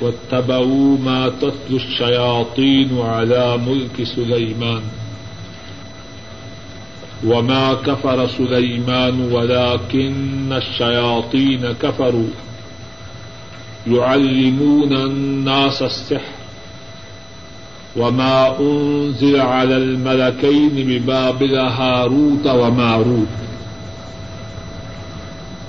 واتبعوا ما تتلو الشياطين على ملك سليمان. وما كفر سليمان ولكن الشياطين كفروا. يعلمون الناس السحر وما أنزل على الملكين ببابل هاروت وماروت.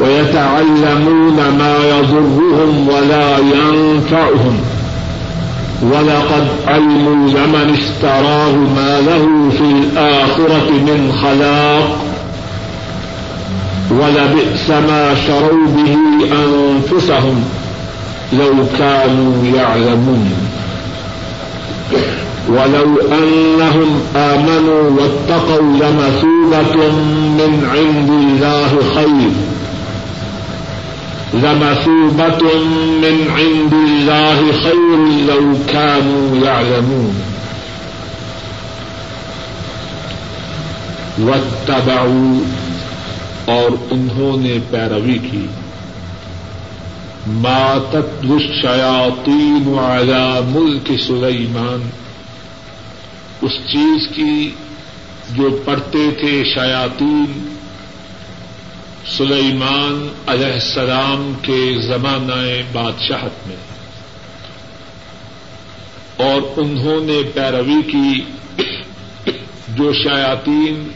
ويتعلمون ما يضرهم ولا ينفعهم. ولقد علموا لمن اشتراه ما له في الآخرة من خلاق. ولبئس ما شروا به أنفسهم لو كانوا يعلمون. ولو أنهم آمنوا واتقوا لمثوبة من عند الله خير. لمثوبة من عند الله خير لو كانوا يعلمون. واتبعوا، اور انہوں نے پیروی کی. ما تتلو الشیاطین على ملک سلیمان. اس چیز کی جو پڑھتے تھے شیاطین سلیمان علیہ السلام کے زمانہ بادشاہت میں۔ اور انہوں نے پیروی کی جو شیاطین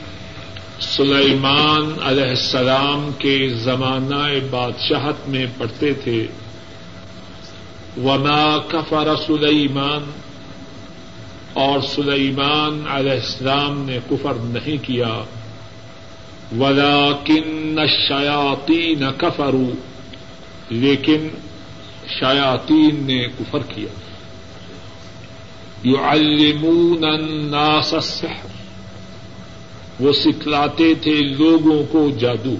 سلیمان علیہ السلام کے زمانہ بادشاہت میں پڑھتے تھے۔ ونا کفر سلیمان اور سلیمان علیہ السلام نے کفر نہیں کیا۔ ولا کن شیاتی نہ کفرو لیکن شیاتین نے کفر کیا۔ یو الناس السحر۔ وہ سکھلاتے تھے لوگوں کو جادو۔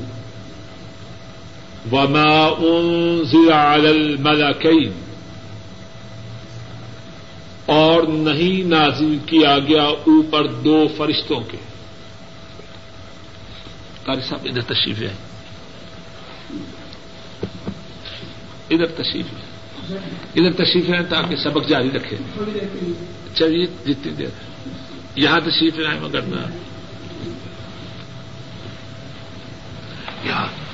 وما انزل على الملكين۔ اور نہیں نازل کیا گیا اوپر دو فرشتوں کے۔ قاری صاحب، ادھر تشریف ہے ادھر تشریف ہے ادھر تشریف ہے تاکہ سبق جاری رکھے چلیے اچھا جی، جتنی دیر۔ یہاں تشریف لائیں مگر نہ۔ یہاں۔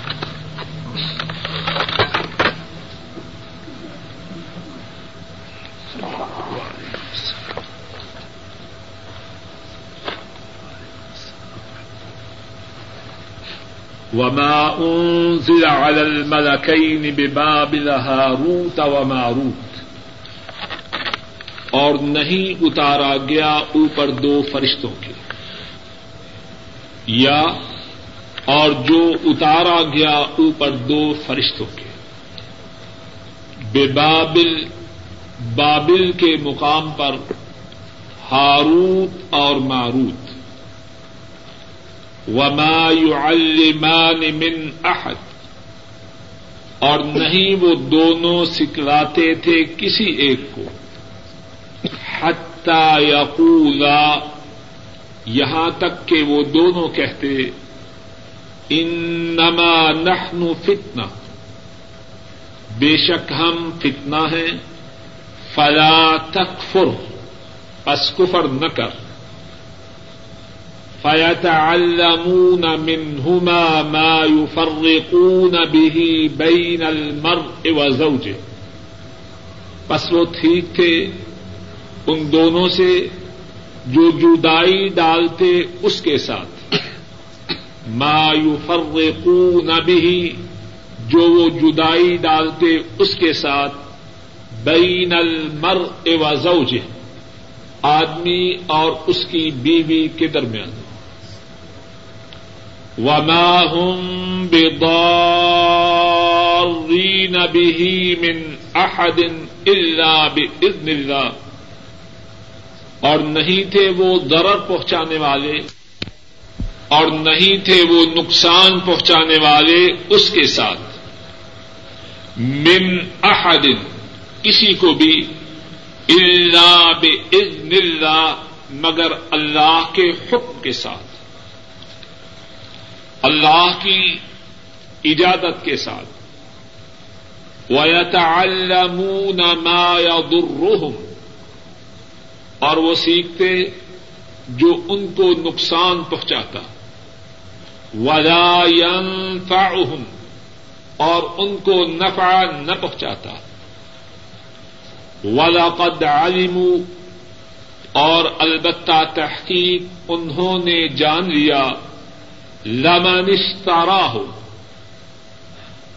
وما أنزل على الملكين ببابل هاروت وماروت اور نہیں اتارا گیا اوپر دو فرشتوں کے۔ یا اور جو اتارا گیا اوپر دو فرشتوں کے۔ بے بابل بابل کے مقام پر ہاروت اور ماروت۔ وما يعلمان من احد اور نہیں وہ دونوں سکھلاتے تھے کسی ایک کو۔ حتی یقولا یہاں تک کہ وہ دونوں کہتے انما نحن فتنہ بے شک ہم فتنہ ہیں۔ فلا تکفر پس کفر نہ کر۔ فيتعلمون منهما ما يفرقون به بين المرء وزوجه۔ پس وہ ٹھیک تھے، ان دونوں سے جو جدائی ڈالتے اس کے ساتھ۔ ما یفرقون به جو وہ جدائی ڈالتے اس کے ساتھ۔ بین المرء و زوجہ آدمی اور اس کی بیوی کے درمیان۔ وما هم بضارين به من احد الا باذن الله۔ اور نہیں تھے وہ ضرر پہنچانے والے، اور نہیں تھے وہ نقصان پہنچانے والے اس کے ساتھ۔ من احد کسی کو بھی اللہ بزن اللہ مگر اللہ کے حکم کے ساتھ۔ اللہ کی اجازت کے ساتھ۔ وَيَتَعَلَّمُونَ مَا يَضُرُّهُمْ۔ اور وہ سیکھتے جو ان کو نقصان پہنچاتا۔ ولا ينفعهم۔ اور ان کو نفع نہ پہنچاتا۔ ولقد علموا۔ اور البتہ تحقیق انہوں نے جان لیا۔ لمن اشتراه.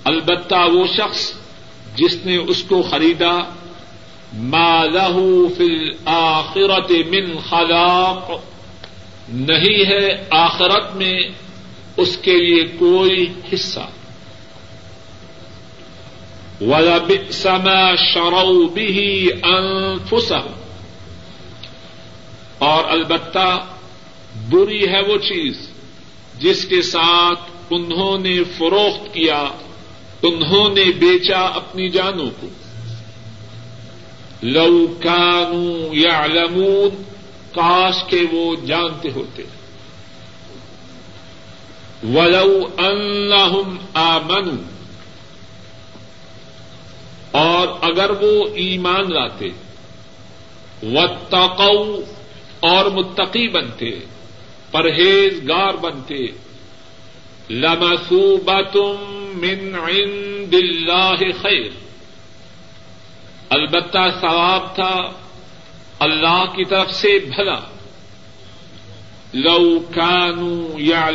البتہ وہ شخص جس نے اس کو خریدا، ما له في الآخرت من خلاق. نہیں ہے آخرت میں اس کے لیے کوئی حصہ. وَلَبِئْسَ مَا شَرَوْا بِهِ اور البتہ بری ہے وہ چیز جس کے ساتھ انہوں نے فروخت کیا، انہوں نے بیچا اپنی جانوں کو۔ لو کانو یا کاش کے وہ جانتے ہوتے۔ ولو انہم آمنوا اور اگر وہ ایمان لاتے۔ واتقوا اور متقی بنتے۔ پرہیزگار بنتے۔ لمثوبۃ من عند اللہ خیر البتہ ثواب تھا اللہ کی طرف سے بھلا۔ لو کانو یا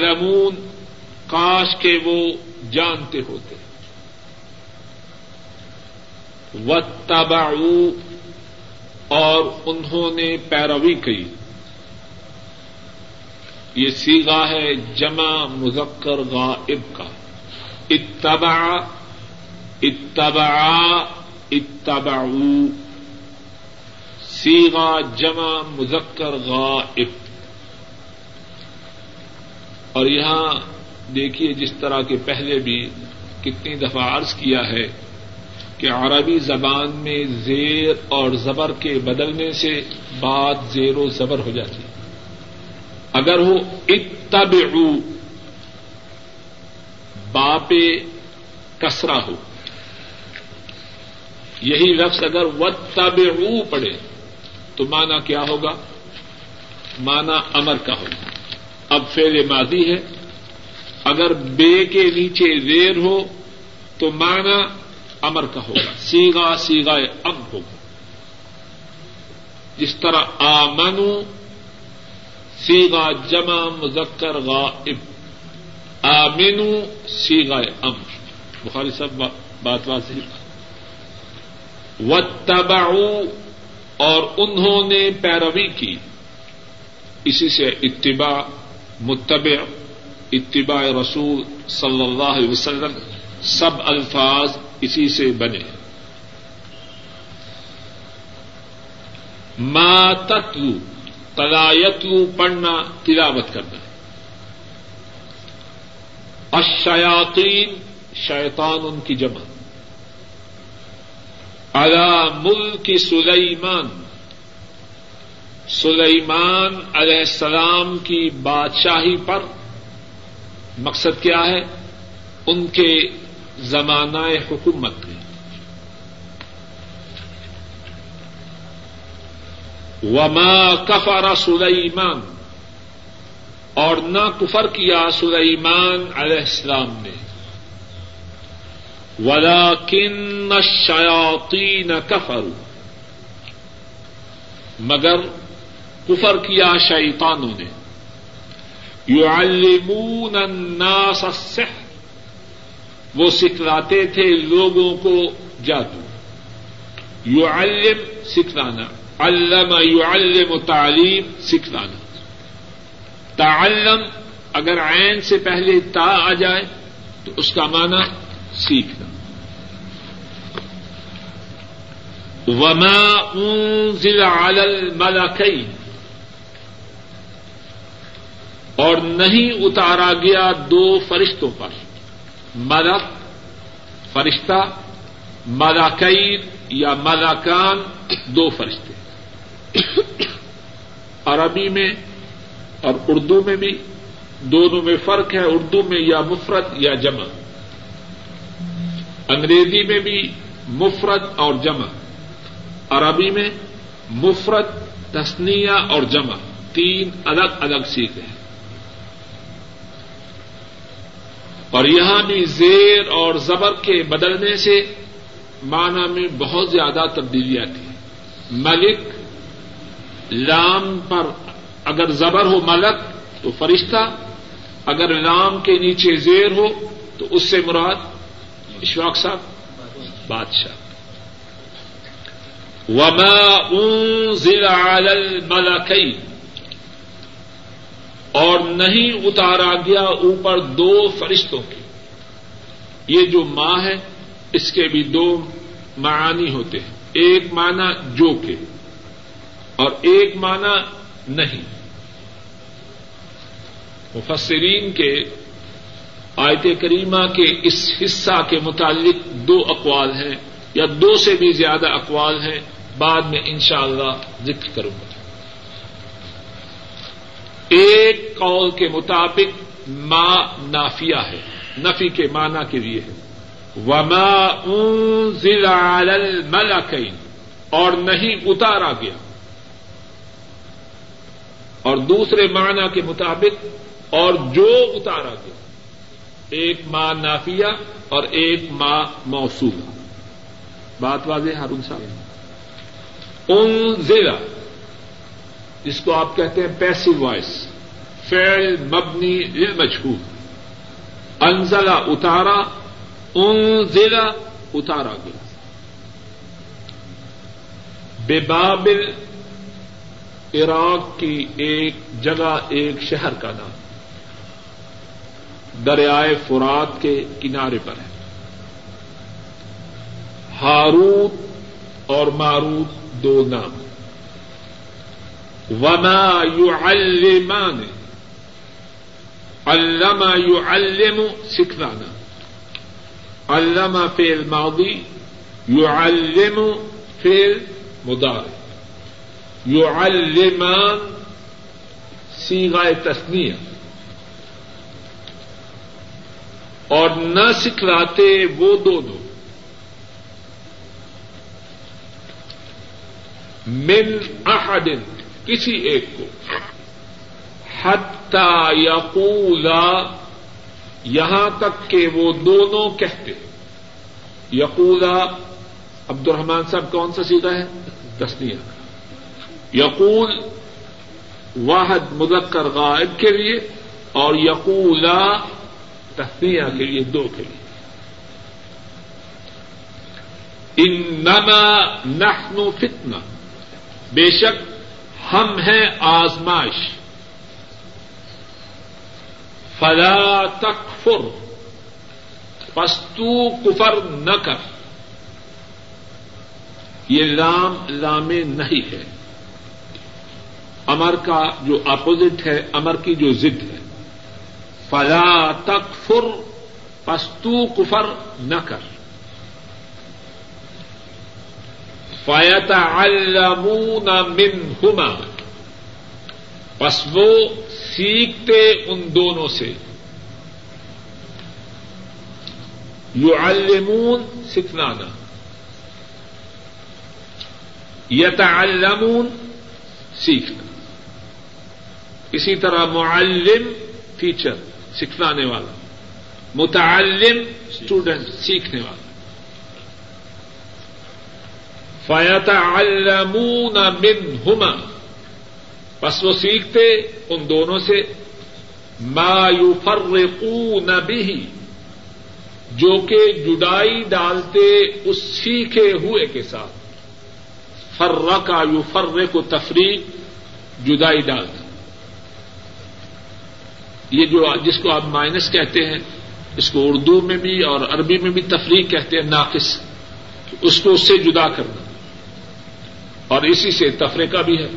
کاش کے وہ جانتے ہوتے۔ و اور انہوں نے پیروی کی۔ یہ سیگا ہے جمع مذکر غائب کا۔ اتبع اتبع، اتبعو۔ سیغا جمع مذکر غائب۔ اور یہاں دیکھیے جس طرح کے پہلے بھی کتنی دفعہ عرض کیا ہے کہ عربی زبان میں زیر اور زبر کے بدلنے سے بات زیر و زبر ہو جاتی۔ ہے اگر ہو اتبعو، باپ کسرا ہو۔ یہی لفظ اگر و تب پڑے تو مانا کیا ہوگا؟ مانا امر کا ہوگا۔ اب فیل مادی ہے۔ اگر بے کے نیچے زیر ہو، تو مانا امر کا ہوگا۔ سیگا سیگا اب ہوگا۔ جس طرح آمنو سیگا جمع مذکر غائب۔ آمنو سیگا امر۔ بخاری صاحب بات واضح وتبعوا اور انہوں نے پیروی کی۔ اسی سے اتباع متبع، اتباع رسول صلی اللہ علیہ وسلم سب الفاظ اسی سے بنے۔ ما تتلو تلایتلو پڑھنا، تلاوت کرنا۔ الشیاطین شیطان ان کی جمع۔ الا ملک سلیمان۔ سلیمان علیہ السلام کی بادشاہی پر مقصد کیا ہے؟ ان کے زمانہ حکومت میں۔ وما کفر سلیمان اور نہ کفر کیا سلیمان علیہ السلام نے۔ ولا کن شیاتی نہ کفر مگر کفر کیا شیطانوں نے۔ یعلمون الناس السحر۔ وہ سکھلاتے تھے لوگوں کو جادو۔ یعلم سکھلانا۔ علم یعلم تعلیم سکھلانا تعلم اگر عین سے پہلے تا آ جائے تو اس کا معنی سیکھنا۔ وما انزل على الملكين۔ اور نہیں اتارا گیا دو فرشتوں پر۔ ملک، فرشتہ ملاکین یا ملاکان دو فرشتے۔ عربی میں اور اردو میں بھی دونوں میں فرق ہے، اردو میں یا مفرت یا جمع۔ انگریزی میں بھی مفرت اور جمع۔ عربی میں مفرت تسنیا اور جمع۔ تین الگ الگ سیکھ ہیں۔ اور یہاں بھی زیر اور زبر کے بدلنے سے معنی میں بہت زیادہ تبدیلیاں تھیں ملک لام پر اگر زبر ہو ملک تو فرشتہ، اگر لام کے نیچے زیر ہو تو اس سے مراد اشواق صاحب، بادشاہ۔ وما انزل على الملكين۔ اور نہیں اتارا گیا اوپر دو فرشتوں کے۔ یہ جو ماں ہے، اس کے بھی دو معانی ہوتے ہیں۔ ایک معنی جو کے۔ اور ایک معنی نہیں۔ مفسرین کے آیت کریمہ کے اس حصہ کے متعلق دو اقوال ہیں یا دو سے بھی زیادہ اقوال ہیں۔ بعد میں انشاءاللہ اللہ ذکر کروں گا۔ ایک قول کے مطابق ما نافیہ ہے۔ نفی کے معنی کے لیے ہے۔ وما انزل على الملكين اور نہیں اتارا گیا۔ اور دوسرے معنی کے مطابق اور جو اتارا گیا۔ ایک ماں نافیہ اور ایک ماں موصولہ بات واضح ہارون صاحب؟ ان زیرا جس کو آپ کہتے ہیں پیسو وائس فیل مبنی دل انزلہ اتارا ان زیرا اتارا گیا۔ بے بابل عراق کی ایک جگہ، ایک شہر کا نام دریائے فرات کے کنارے پر ہے۔ ہاروت اور ماروت دو نام وما یو المان علامہ یو سکھلانا علامہ فیل ماضی یو الم فیل مدار یو المان سیغائے تسنیہ۔ اور نہ سکھلاتے وہ دونوں من احد کسی ایک کو۔ حتی یقولا، یہاں تک کہ وہ دونوں کہتے۔ یقولا عبد الرحمان صاحب کون سا سیدھا ہے؟ تسنیا یقول واحد مذکر غائب کے لیے اور یقولا تسنیا کے لیے دو کے لیے۔ انما نحن فتنہ۔ بے شک ہم ہیں آزمائش۔ فلا تکفر۔ پستو کفر نہ کر۔ یہ لام لام نہیں ہے۔ امر کا جو اپوزٹ ہے، امر کی جو ضد ہے۔ فلا تکفر پستو کفر نہ کر۔ فیت المون من ہونا بس وہ سیکھتے ان دونوں سے۔ یو المون سکھنانا یت المون سیکھنا۔ اسی طرح معلم ٹیچر سکھلانے والا، متعلم اسٹوڈنٹ سیکھنے والا۔ فیت المون من ہوما بس وہ سیکھتے ان دونوں سے۔ ما یفرقون به۔ جو کہ جدائی ڈالتے اس سیکھے ہوئے کے ساتھ۔ فرقا یفرق و تفریق جدائی ڈالتے۔ یہ جو جس کو آپ مائنس کہتے ہیں، اس کو اردو میں بھی اور عربی میں بھی تفریق کہتے ہیں، ناقص۔ اس کو اس سے جدا کرنا۔ اور اسی سے تفریقہ بھی ہے۔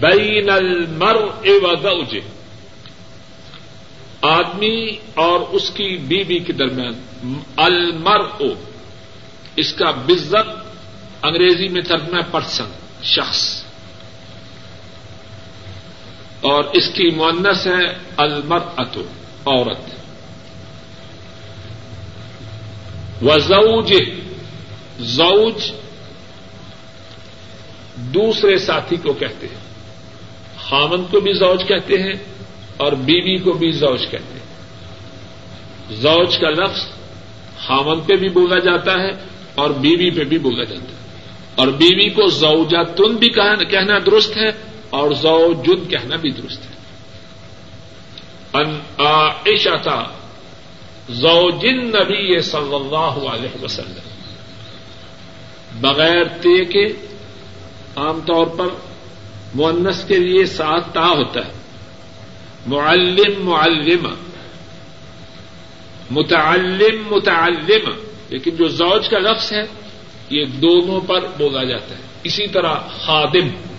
بین المر و زوج آدمی اور اس کی بیوی کے درمیان۔ المر او اس کا بزت انگریزی میں ترجمہ پرسن، شخص۔ اور اس کی مونس ہے المر اتو عورت۔ و زوج زوج دوسرے ساتھی کو کہتے ہیں۔ خامن کو بھی زوج کہتے ہیں اور بیوی کو بھی زوج کہتے ہیں۔ زوج کا لفظ خامن پہ بھی بولا جاتا ہے اور بیوی پہ بھی بولا جاتا ہے۔ اور بیوی کو زوجا تن بھی کہنا درست ہے اور زو جن کہنا بھی درست ہے عائشہ تھا زو جن نبی صلی اللہ علیہ وسلم۔ بغیر تے کے عام طور پر مونس کے لیے ساتھ تا ہوتا ہے۔ معلم معلم متعلم متعلم لیکن جو زوج کا لفظ ہے، یہ دونوں پر بولا جاتا ہے۔ اسی طرح خادم۔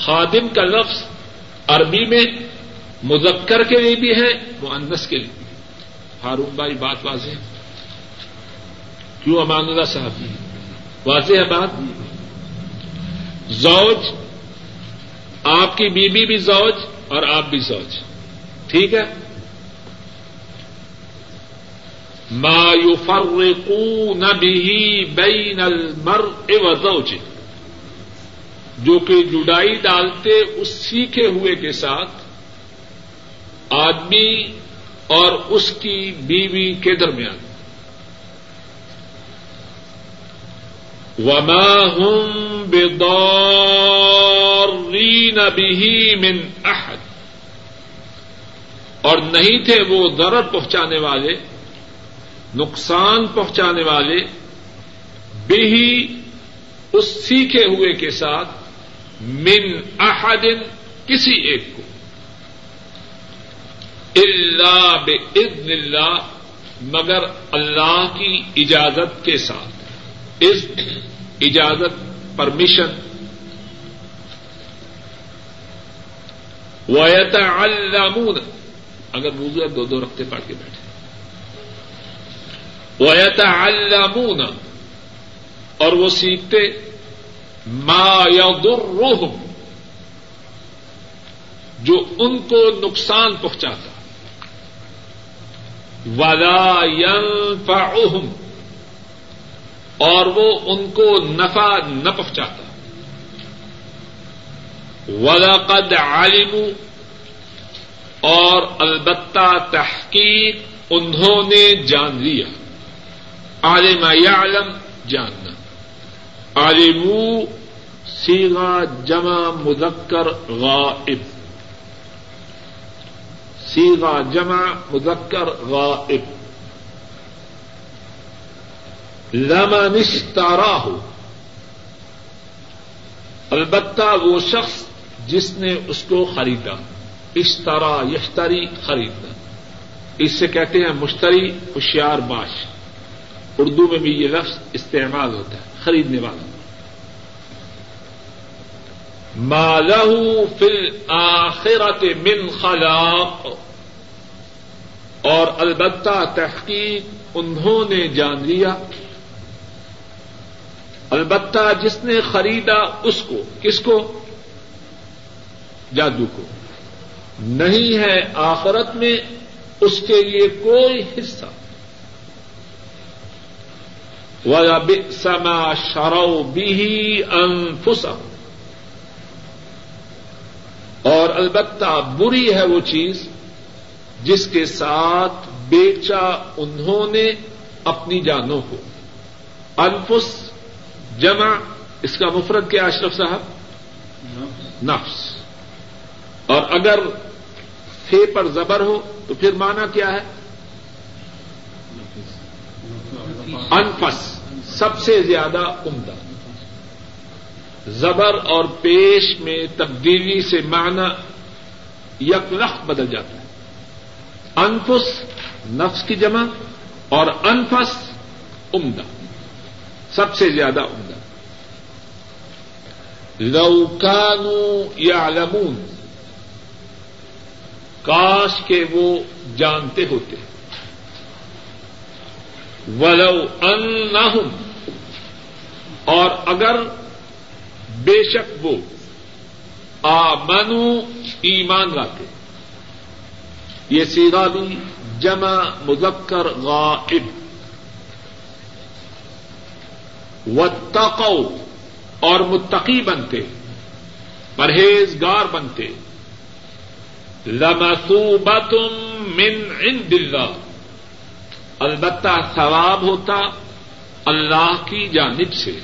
خادم کا لفظ عربی میں مذکر کے لیے بھی ہے معنس کے لیے بھی ہارون بھائی، بات واضح ہے۔ کیوں امان اللہ صاحب؟ واضح ہے بات؟ زوج، آپ کی بیوی بھی زوج اور آپ بھی زوج۔ ٹھیک ہے؟ ما يفرقون به بین المرء وزوجه جو کہ جدائی ڈالتے اس سیکھے ہوئے کے ساتھ آدمی اور اس کی بیوی کے درمیان۔ وما هم بضارين به من احد اور نہیں تھے وہ ضرر پہنچانے والے، نقصان پہنچانے والے بھی اس سیکھے ہوئے کے ساتھ من احد کسی ایک کو۔ اللہ بزن اللہ، مگر اللہ کی اجازت کے ساتھ۔ اس اجازت پرمیشن ویت المون اگر وضو دو دو رکھتے پڑھ کے بیٹھے۔ ویت المون اور وہ سیکھتے ما یضرهم جو ان کو نقصان پہنچاتا۔ ولا ينفعهم، اور وہ ان کو نفع نہ پہنچاتا۔ ولاقد عالم اور البتہ تحقیق انہوں نے جان لیا۔ عالم یعلم جاننا عالم سیگا جمع مذکر غائب۔ سیگا جمع مذکر غائب۔ لمن اشترا ہو البتہ وہ شخص جس نے اس کو خریدا۔ اشترا یشتری خریدنا اس سے کہتے ہیں مشتری، ہوشیار باش۔ اردو میں بھی یہ لفظ استعمال ہوتا ہے۔ خریدنے والا۔ مالہ فل آخرت من خلاق۔ اور البتہ تحقیق انہوں نے جان لیا۔ البتہ جس نے خریدا اس کو، کس کو؟ جادو کو۔ نہیں ہے آخرت میں اس کے لیے کوئی حصہ۔ سما شرو بھی انفسا اور البتہ بری ہے وہ چیز جس کے ساتھ بیچا انہوں نے اپنی جانوں کو۔ انفس جمع، اس کا مفرد کیا اشرف صاحب؟ نفس۔ اور اگر فے پر زبر ہو تو پھر مانا کیا ہے؟ انفس، سب سے زیادہ عمدہ۔ زبر اور پیش میں تبدیلی سے معنی یک بدل جاتا ہے۔ انفس، نفس کی جمع، اور انفس عمدہ، سب سے زیادہ عمدہ۔ لوکانو یا لمون کاش کے وہ جانتے ہوتے۔ ہیں ولو ان اور اگر بے شک وہ آمنو ایمان لاتے۔ یہ سیدھا بھی جمع مذکر غائب۔ وتقو اور متقی بنتے۔ پرہیزگار بنتے۔ لمسوبت من عند اللہ۔ البتہ ثواب ہوتا اللہ کی جانب سے۔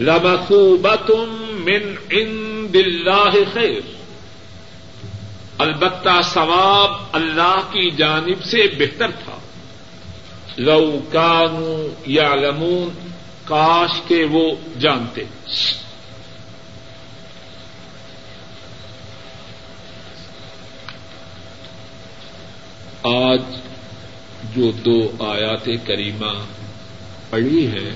لمسوبت من عند اللہ خیر البتہ ثواب اللہ کی جانب سے بہتر تھا۔ لو کانو یا لمون کاش کے وہ جانتے۔ آج جو دو آیات کریمہ پڑھی ہیں،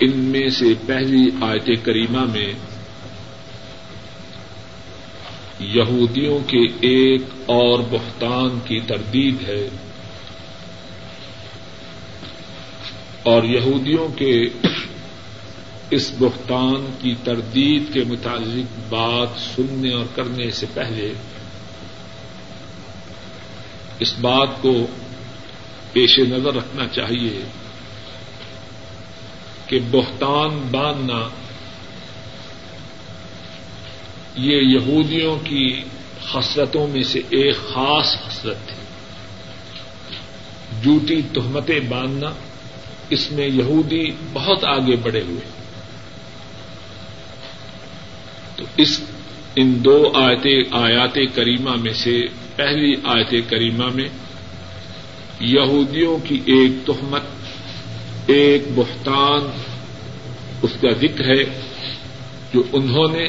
ان میں سے پہلی آیت کریمہ میں یہودیوں کے ایک اور بہتان کی تردید ہے اور یہودیوں کے اس بہتان کی تردید کے متعلق بات سننے اور کرنے سے پہلے اس بات کو پیش نظر رکھنا چاہیے کہ بہتان باندھنا یہ یہودیوں کی حسرتوں میں سے ایک خاص حسرت تھی۔ جوٹی تہمتیں باندھنا، اس میں یہودی بہت آگے بڑھے ہوئے۔ تو اس ان دو آیت آیات کریمہ میں سے پہلی آیت کریمہ میں یہودیوں کی ایک تہمت، ایک بہتان اس کا ذکر ہے جو انہوں نے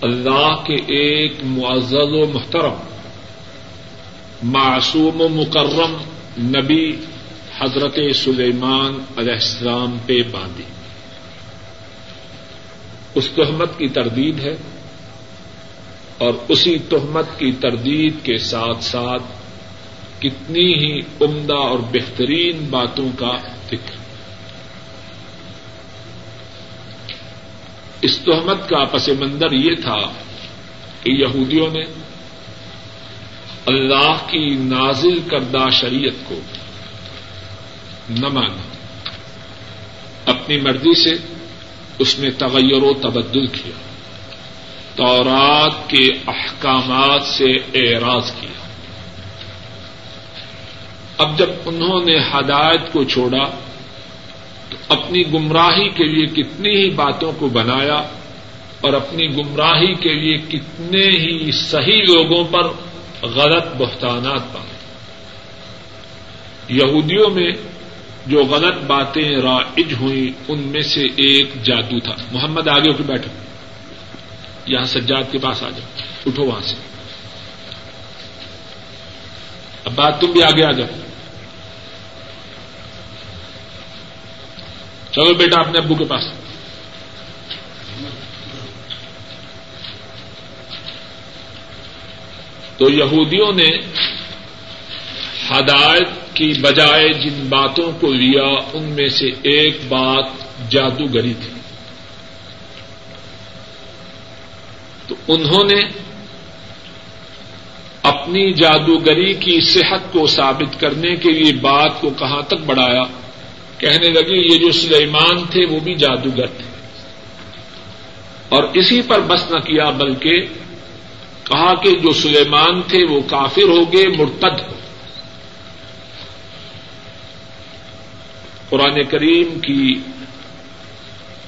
اللہ کے ایک معزز و محترم، معصوم و مکرم نبی حضرت سلیمان علیہ السلام پہ باندھی۔ اس تہمت کی تردید ہے اور اسی تہمت کی تردید کے ساتھ ساتھ کتنی ہی عمدہ اور بہترین باتوں کا ذکر۔ اس تہمت کا پس منظر یہ تھا کہ یہودیوں نے اللہ کی نازل کردہ شریعت کو نہ مانا۔ اپنی مرضی سے اس میں تغیر و تبدل کیا۔ تورات کے احکامات سے اعراض کیا۔ اب جب انہوں نے ہدایت کو چھوڑا، تو اپنی گمراہی کے لیے کتنی ہی باتوں کو بنایا اور اپنی گمراہی کے لیے کتنے ہی صحیح لوگوں پر غلط بہتانات پائے یہودیوں میں جو غلط باتیں رائج ہوئی ان میں سے ایک جادو تھا۔ محمد آگے کے بیٹھو۔ یہاں سجاد کے پاس آ جاؤ۔ اٹھو وہاں سے۔ اب بات تم بھی آگے آ جاؤ۔ چلو بیٹا اپنے ابو کے پاس۔ تو یہودیوں نے ہدایت کی بجائے جن باتوں کو لیا، ان میں سے ایک بات جادوگری تھی۔ تو انہوں نے اپنی جادوگری کی صحت کو ثابت کرنے کے لیے بات کو کہاں تک بڑھایا؟ کہنے لگے، یہ جو سلیمان تھے، وہ بھی جادوگر تھے۔ اور اسی پر بس نہ کیا، بلکہ کہا کہ جو سلیمان تھے، وہ کافر ہو گئے، مرتد ہو۔ قرآن کریم کی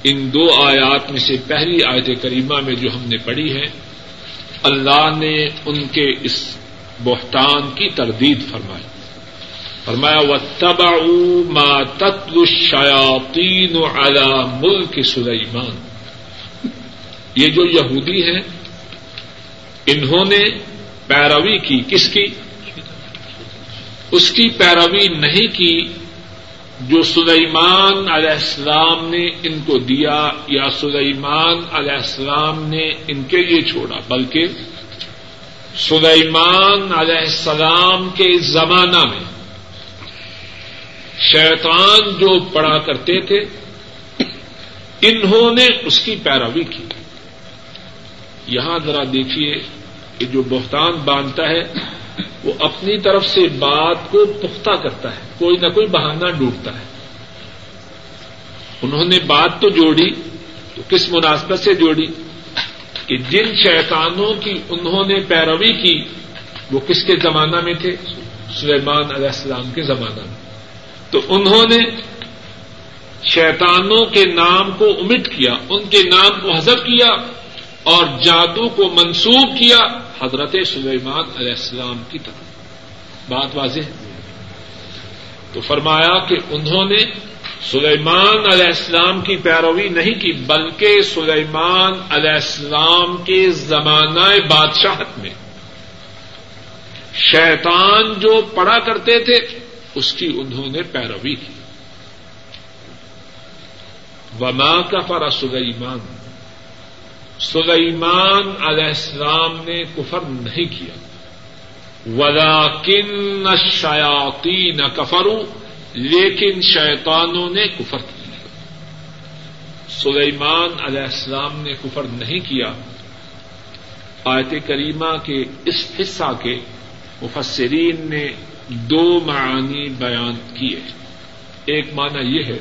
ان دو آیات میں سے پہلی آیت کریمہ میں جو ہم نے پڑھی ہے، اللہ نے ان کے اس بہتان کی تردید فرمائی۔ فرمایا و تبا ما تتل الشیاطین على ملک سلیمان یہ جو یہودی ہیں، انہوں نے پیروی کی، کس کی؟ اس کی پیروی نہیں کی جو سلیمان علیہ السلام نے ان کو دیا، یا سلیمان علیہ السلام نے ان کے لیے چھوڑا، بلکہ سلیمان علیہ السلام کے زمانہ میں شیطان جو پڑا کرتے تھے، انہوں نے اس کی پیروی کی۔ یہاں ذرا دیکھیے کہ جو بہتان باندھتا ہے وہ اپنی طرف سے بات کو پختہ کرتا ہے، کوئی نہ کوئی بہانہ ڈوبتا ہے۔ انہوں نے بات تو جوڑی، تو کس مناسبت سے جوڑی؟ کہ جن شیطانوں کی انہوں نے پیروی کی، وہ کس کے زمانہ میں تھے؟ سلیمان علیہ السلام کے زمانہ میں۔ تو انہوں نے شیطانوں کے نام کو امٹ کیا، ان کے نام کو حذف کیا اور جادو کو منسوخ کیا۔ حضرت سلیمان علیہ السلام کی طرف۔ بات واضح۔ تو فرمایا کہ انہوں نے سلیمان علیہ السلام کی پیروی نہیں کی، بلکہ سلیمان علیہ السلام کے زمانہ بادشاہت میں۔ شیطان جو پڑا کرتے تھے، اس کی انہوں نے پیروی کی۔ وما کا فرا سلیمان سلیمان علیہ السلام نے کفر نہیں کیا۔ ولاکن شیاتی نہ لیکن شیطانوں نے کفر کیا۔ سلیمان علیہ السلام نے کفر نہیں کیا۔ آیت کریمہ کے اس حصہ کے مفسرین نے دو معنی بیان کیے۔ ایک معنی یہ ہے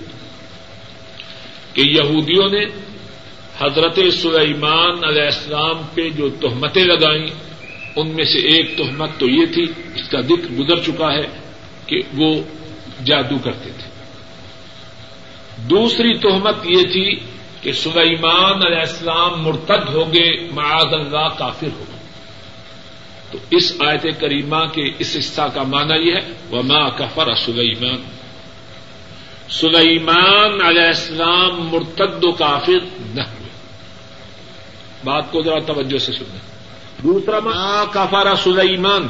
کہ یہودیوں نے حضرت سلیمان علیہ السلام پہ جو تہمتیں لگائیں، ان میں سے ایک تہمت تو یہ تھی اس کا ذکر گزر چکا ہے کہ وہ جادو کرتے تھے۔ دوسری تہمت یہ تھی کہ سلیمان علیہ السلام مرتد ہو گئے معاذ اللہ کافر ہو گئے تو اس آیت کریمہ کے اس حصہ کا معنی یہ ہے وہ ماں کفر سلیمان۔ سلیمان علیہ السلام مرتد و کافر نہ بات کو ذرا توجہ سے سننا دوسرا ماں کفارا سلیمان۔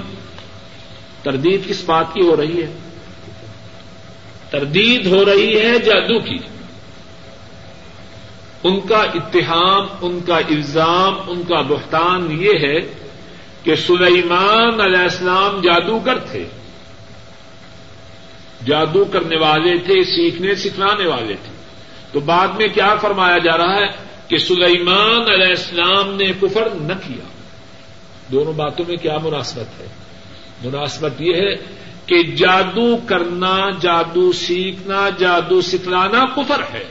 تردید کس بات کی ہو رہی ہے؟ تردید ہو رہی ہے جادو کی۔ ان کا اتحام ان کا الزام ان کا بہتان یہ ہے کہ سلیمان علیہ السلام جادوگر تھے۔ جادو کرنے والے تھے سیکھنے سکھلانے والے تھے۔ تو بعد میں کیا فرمایا جا رہا ہے؟ کہ سلیمان علیہ السلام نے کفر نہ کیا۔ دونوں باتوں میں کیا مناسبت ہے؟ مناسبت یہ ہے کہ جادو کرنا، جادو سیکھنا، جادو سکھلانا کفر ہے۔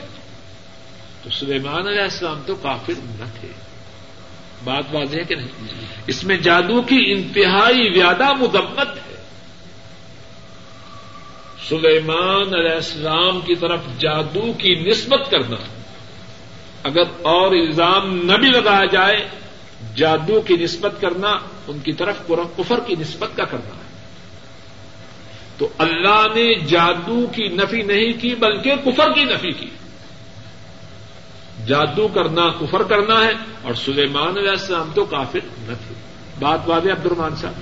تو سلیمان علیہ السلام تو کافر نہ تھے۔ بات واضح ہے کہ نہیں؟ اس میں جادو کی انتہائی زیادہ مدمت ہے۔ سلیمان علیہ السلام کی طرف جادو کی نسبت کرنا۔ اگر اور الزام نہ بھی لگایا جائے، جادو کی نسبت کرنا، ان کی طرف کفر کی نسبت کا کرنا ہے۔ تو اللہ نے جادو کی نفی نہیں کی، بلکہ کفر کی نفی کی۔ جادو کرنا، کفر کرنا ہے، اور سلیمان علیہ السلام تو کافر نہ تھے۔ بات بات عبد الرحمان صاحب۔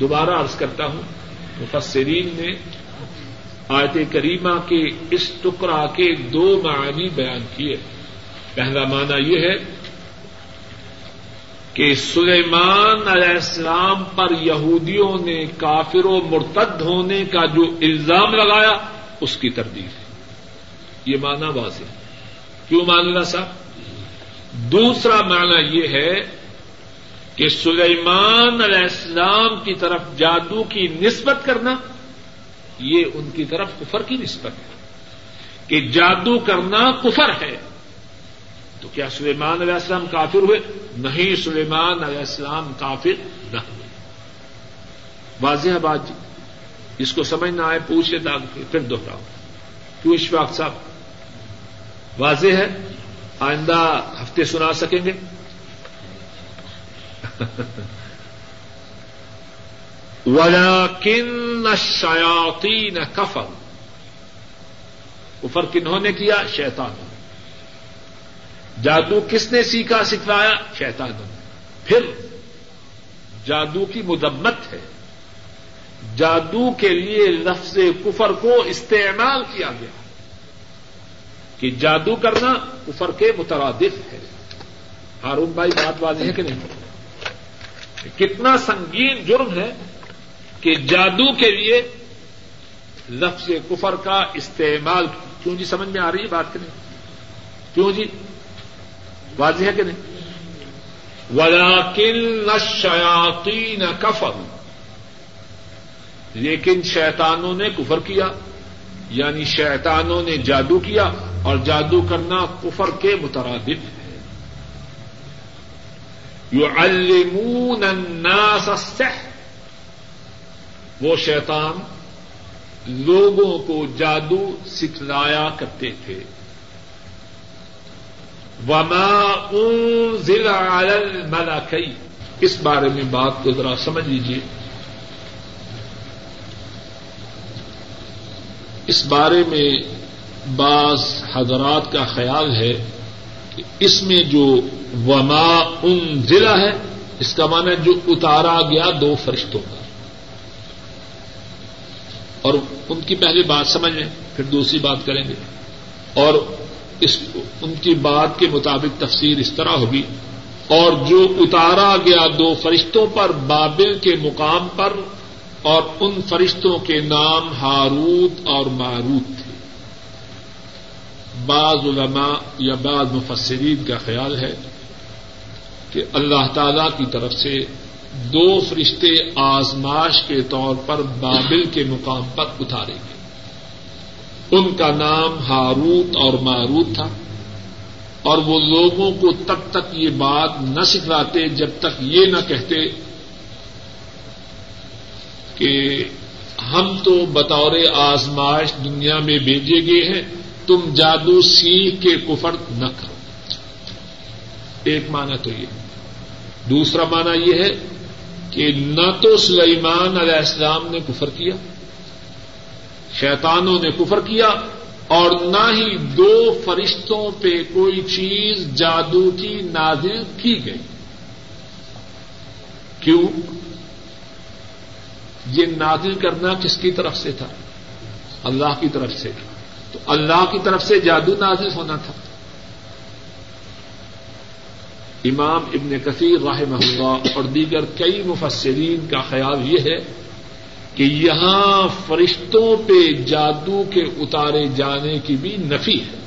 دوبارہ عرض کرتا ہوں، مفسرین نے آیت کریمہ کے اس ٹکڑا کے دو معنی بیان کیے۔ پہلا معنی یہ ہے کہ سلیمان علیہ السلام پر یہودیوں نے کافر و مرتد ہونے کا جو الزام لگایا، اس کی تردید ہے۔ یہ معنی واضح کیوں مان اللہ صاحب دوسرا معنی یہ ہے کہ سلیمان علیہ السلام کی طرف جادو کی نسبت کرنا، یہ ان کی طرف کفر کی نسبت ہے۔ کہ جادو کرنا کفر ہے۔ تو کیا سلیمان علیہ السلام کافر ہوئے؟ نہیں، سلیمان علیہ السلام کافر نہ ہوئے۔ واضح بات جی۔ اس کو سمجھنا آئے پوچھے داغ کے پھر دوہراؤ کیوں اشفاق صاحب؟ واضح ہے؟ آئندہ ہفتے سنا سکیں گے؟ کن شیاتی نہ کفر کفر کنہوں نے کیا؟ شیطانوں جادو کس نے سیکھا سکھلایا؟ شیطانوں نے۔ پھر جادو کی مدمت ہے۔ جادو کے لیے لفظ کفر کو استعمال کیا گیا۔ کہ جادو کرنا کفر کے مترادف ہے۔ ہارون بھائی، بات واضح ہے کہ نہیں؟ کتنا سنگین جرم ہے کہ جادو کے لیے لفظ کفر کا استعمال۔ کیوں جی سمجھ میں آ رہی ہے بات کریں کیوں جی؟ واضح ہے کہ نہیں؟ ولاکن شیاتی نہ کفر لیکن شیطانوں نے کفر کیا یعنی شیطانوں نے جادو کیا اور جادو کرنا کفر کے مترادف ہے۔ یو المون الناس السحر۔ وہ شیطان لوگوں کو جادو سکھلایا کرتے تھے۔ وما انزل على الملكين اس بارے میں بات کو ذرا سمجھ لیجیے اس بارے میں بعض حضرات کا خیال ہے کہ اس میں جو وما ان ضلع ہے، اس کا معنی جو اتارا گیا دو فرشتوں کا۔ اور ان کی پہلی بات سمجھ لیں، پھر دوسری بات کریں گے۔ اور اس ان کی بات کے مطابق تفسیر اس طرح ہوگی۔ اور جو اتارا گیا دو فرشتوں پر بابل کے مقام پر، اور ان فرشتوں کے نام ہاروت اور ماروت تھے۔ بعض علماء یا بعض مفسرین کا خیال ہے کہ اللہ تعالی کی طرف سے دو فرشتے آزماش کے طور پر بابل کے مقام پر اتارے گئے۔ ان کا نام ہاروت اور ماروت تھا۔ اور وہ لوگوں کو تب تک یہ بات نہ سکھلاتے جب تک یہ نہ کہتے کہ ہم تو بطور آزمائش دنیا میں بھیجے گئے ہیں، تم جادو سیکھ کے کفر نہ کرو۔ ایک معنی تو یہ۔ دوسرا معنی یہ ہے کہ نہ تو سلیمان علیہ السلام نے کفر کیا۔ شیطانوں نے کفر کیا اور نہ ہی دو فرشتوں پہ کوئی چیز جادو کی نازل کی گئی۔ کیوں؟ یہ نازل کرنا کس کی طرف سے تھا؟ اللہ کی طرف سے۔ تو اللہ کی طرف سے جادو نازل ہونا تھا۔ امام ابن کثیر راہ اللہ اور دیگر کئی مفسرین کا خیال یہ ہے کہ یہاں فرشتوں پہ جادو کے اتارے جانے کی بھی نفی ہے۔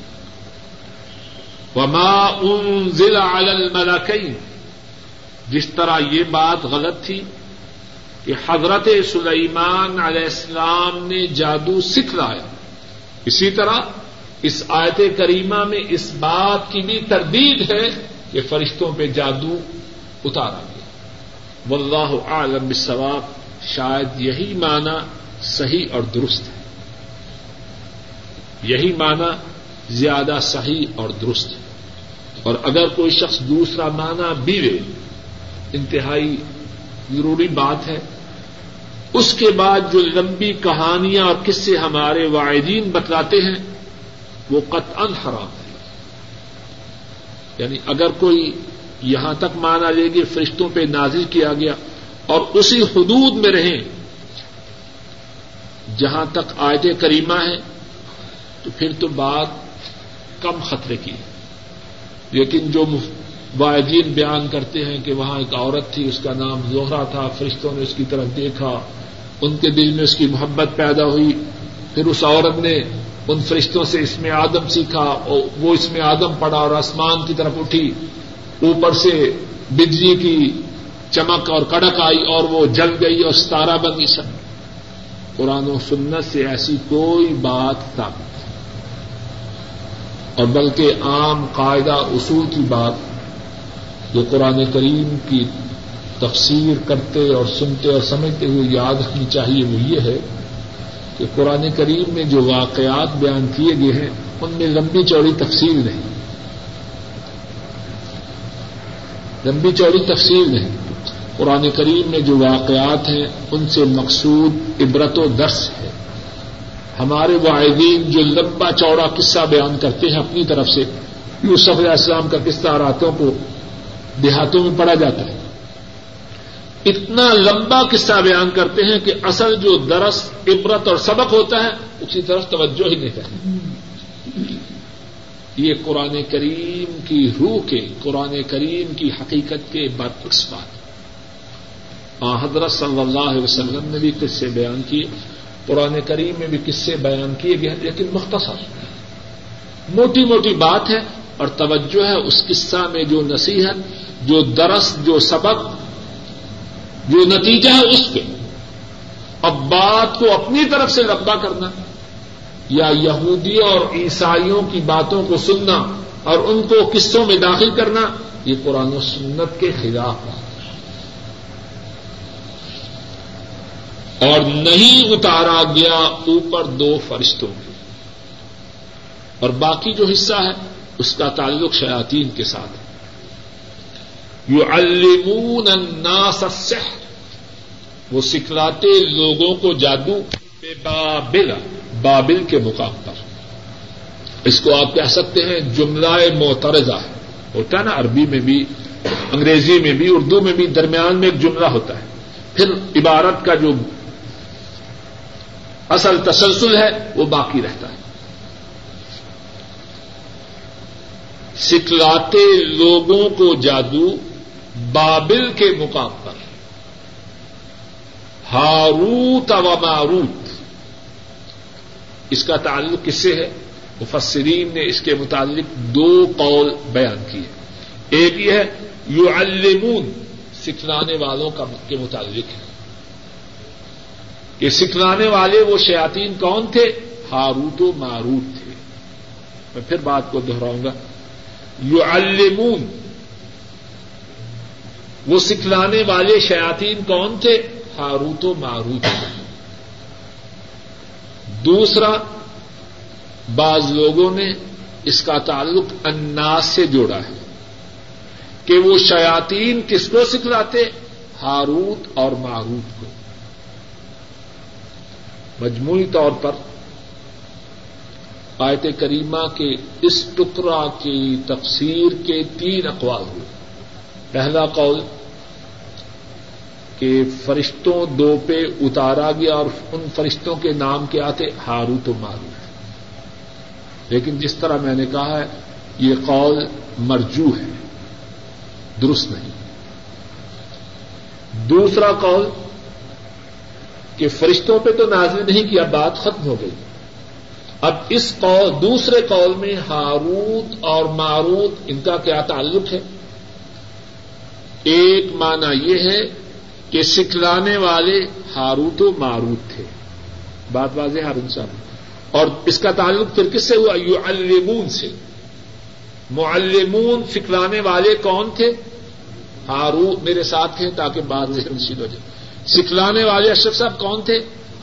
وما انزل على الملكين۔ جس طرح یہ بات غلط تھی کہ حضرت سلیمان علیہ السلام نے جادو سکھ لایا۔ اسی طرح اس آیت کریمہ میں اس بات کی بھی تردید ہے کہ فرشتوں پہ جادو اتارا گیا۔ واللہ عالم بالصواب۔ شاید یہی معنی صحیح اور درست ہے۔ یہی معنی زیادہ صحیح اور درست ہے۔ اور اگر کوئی شخص دوسرا معنی بھی لے انتہائی ضروری بات ہے۔ اس کے بعد جو لمبی کہانیاں اور کس سے ہمارے واعدین بتلاتے ہیں، وہ قطعا حرام ہے یعنی اگر کوئی یہاں تک مانا لے گی فرشتوں پہ نازل کیا گیا اور اسی حدود میں رہیں۔ جہاں تک آیت کریمہ ہے، تو پھر تو بات کم خطرے کی لیکن جو واعدین بیان کرتے ہیں کہ وہاں ایک عورت تھی، اس کا نام زہرا تھا، فرشتوں نے اس کی طرف دیکھا، ان کے دل میں اس کی محبت پیدا ہوئی۔ پھر اس عورت نے ان فرشتوں سے اس میں آدم سیکھا، اور وہ اس میں آدم پڑا اور آسمان کی طرف اٹھی۔ اوپر سے بجلی کی چمک اور کڑک آئی اور وہ جل گئی اور ستارہ بن سب۔ قرآن و سنت سے ایسی کوئی بات ثابت اور بلکہ عام قاعدہ اصول کی بات جو قرآن کریم کی تفسیر کرتے اور سنتے اور سمجھتے ہوئے یاد رکھنی چاہیے وہ یہ ہے کہ قرآن کریم میں جو واقعات بیان کیے گئے ہیں، ان میں لمبی چوڑی تفصیل نہیں۔ لمبی چوڑی تفصیل نہیں۔ قرآن کریم میں جو واقعات ہیں، ان سے مقصود عبرت و درس ہے۔ ہمارے واحدین جو لمبا چوڑا قصہ بیان کرتے ہیں اپنی طرف سے، یوسف علیہ السلام کا قصہ راتوں کو دیہاتوں میں پڑا جاتا ہے۔ اتنا لمبا قصہ بیان کرتے ہیں کہ اصل جو درس، عبرت اور سبق ہوتا ہے، اسی طرف توجہ ہی نہیں کرتے۔ یہ قرآن کریم کی روح کے، قرآن کریم کی حقیقت کے برعکس بات۔ ہے حضرت صلی اللہ علیہ وسلم نے بھی قصے بیان کیے، قرآن کریم میں بھی قصے بیان کیے گئے لیکن مختصر۔ موٹی موٹی بات ہے اور توجہ ہے اس قصہ میں جو نصیحت، جو درس، جو سبق، جو نتیجہ ہے اس پہ۔ اب بات کو اپنی طرف سے لمبا کرنا، یا یہودیوں اور عیسائیوں کی باتوں کو سننا اور ان کو قصوں میں داخل کرنا، یہ قرآن و سنت کے خلاف ہے۔ اور نہیں اتارا گیا اوپر دو فرشتوں کے اور باقی جو حصہ ہے، اس کا تعلق شیاتین کے ساتھ۔ ہے یو المون الناس وہ سکھلاتے لوگوں کو جادو بے بابل بابل کے مقام پر۔ اس کو آپ کہہ سکتے ہیں جملہ معترضہ۔ ہے ہوتا ہے نا، عربی میں بھی، انگریزی میں بھی، اردو میں بھی، درمیان میں ایک جملہ ہوتا ہے۔ پھر عبارت کا جو اصل تسلسل ہے، وہ باقی رہتا ہے۔ سکھلاتے لوگوں کو جادو بابل کے مقام پر۔ ہاروت و ماروت۔ اس کا تعلق کس سے ہے؟ مفسرین نے اس کے متعلق دو قول بیان کیے۔ ایک یہ ہے یو المون سکھلانے والوں کا کے متعلق ہے۔ کہ سکھلانے والے وہ شیاتین کون تھے؟ ہاروت و ماروت تھے۔ میں پھر بات کو دوہراؤں گا۔ یو المون وہ سکھلانے والے شیاتین کون تھے؟ ہاروت و ماروت۔ دوسرا، بعض لوگوں نے اس کا تعلق اناس سے جوڑا ہے کہ وہ شیاتین کس کو سکھلاتے؟ ہاروت اور ماروت کو۔ مجموعی طور پر آیت کریمہ کے اس ٹکڑا کی تفسیر کے تین اقوال ہوئے۔ پہلا قول کہ فرشتوں دو پہ اتارا گیا اور ان فرشتوں کے نام کیا تھے ہارو تو مارو لیکن جس طرح میں نے کہا ہے، یہ قول مرجو ہے، درست نہیں۔ دوسرا قول کہ فرشتوں پہ تو نازل نہیں کیا، بات ختم ہو گئی۔ اب اس قول، دوسرے قول میں ہاروت اور ماروت، ان کا کیا تعلق ہے؟ ایک مانا یہ ہے کہ سکھلانے والے ہاروت و ماروت تھے۔ بات واضح ہر انسان اور اس کا تعلق پھر کس سے ہوا؟ یو المون سے۔ معلمون، سکھلانے والے کون تھے؟ ہاروت میرے ساتھ تھے تاکہ بات نشید ہو جائے۔ سکھلانے والے اشرف صاحب کون تھے؟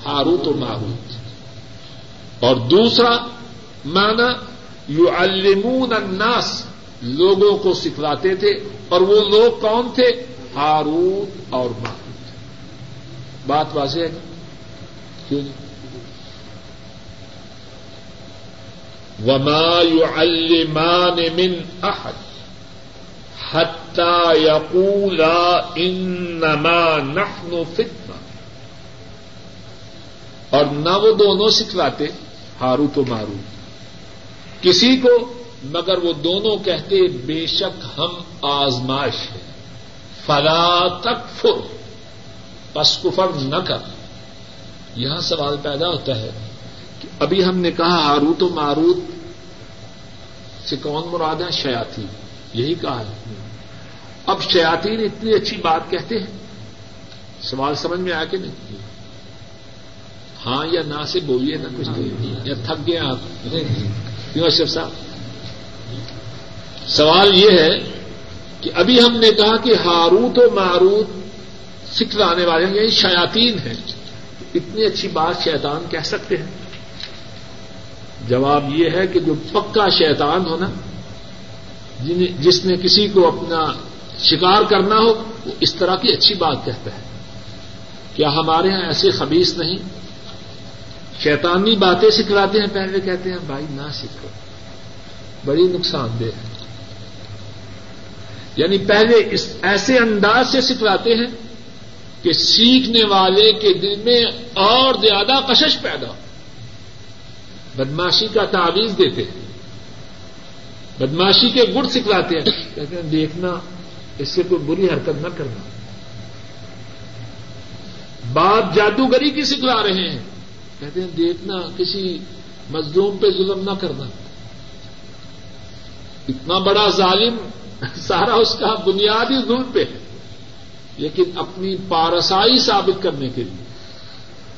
ہاروت و ماروت۔ اور دوسرا مانا یو المون الناس، لوگوں کو سکھلاتے تھے۔ اور وہ لوگ کون تھے؟ ہاروت اور ماروت۔ بات واضح ہے کیوں نہیں؟ وما يعلمان من احد۔ حتى يقولا انما نحن فتنه اور نہ وہ دونوں سکھلاتے ہارو تو مارو کسی کو مگر وہ دونوں کہتے بے شک ہم آزمائش ہے فلا تک فر پس کفر نہ کر. یہاں سوال پیدا ہوتا ہے کہ ابھی ہم نے کہا ہاروت و ماروت سے کون مراد ہے؟ شیاتی یہی کہا ہے. اب شیاتین اتنی اچھی بات کہتے ہیں؟ سوال سمجھ میں آیا کہ نہیں؟ ہاں یا نہ سے بولیے نہ کچھ یا تھک گئے آپ۔ کیوں اشرف صاحب؟ سوال یہ ہے کہ ابھی ہم نے کہا کہ ہاروت و ماروت سکھ لانے والے یعنی شیاتین ہیں۔ اتنی اچھی بات شیطان کہہ سکتے ہیں۔ جواب یہ ہے کہ جو پکا شیطان ہونا جس نے کسی کو اپنا شکار کرنا ہو، وہ اس طرح کی اچھی بات کہتا ہے۔ کیا ہمارے یہاں ایسے خبیص نہیں؟ شیطانی باتیں سکھلاتے ہیں، پہلے کہتے ہیں، بھائی نہ سیکھو۔ بڑی نقصان دہ ہے۔ یعنی پہلے اس ایسے انداز سے سکھلاتے ہیں کہ سیکھنے والے کے دل میں اور زیادہ کشش پیدا ہو۔ بدماشی کا تعویذ دیتے ہیں۔ بدماشی کے گڑ سکھلاتے ہیں۔ کہتے ہیں، دیکھنا اس سے کوئی بری حرکت نہ کرنا۔ بات جادوگری کی سکھلا رہے ہیں۔ کہتے ہیں دیکھنا کسی مزدوم پہ ظلم نہ کرنا۔ اتنا بڑا ظالم، سارا اس کا بنیادی ظلم پہ ہے۔ لیکن اپنی پارسائی ثابت کرنے کے لیے،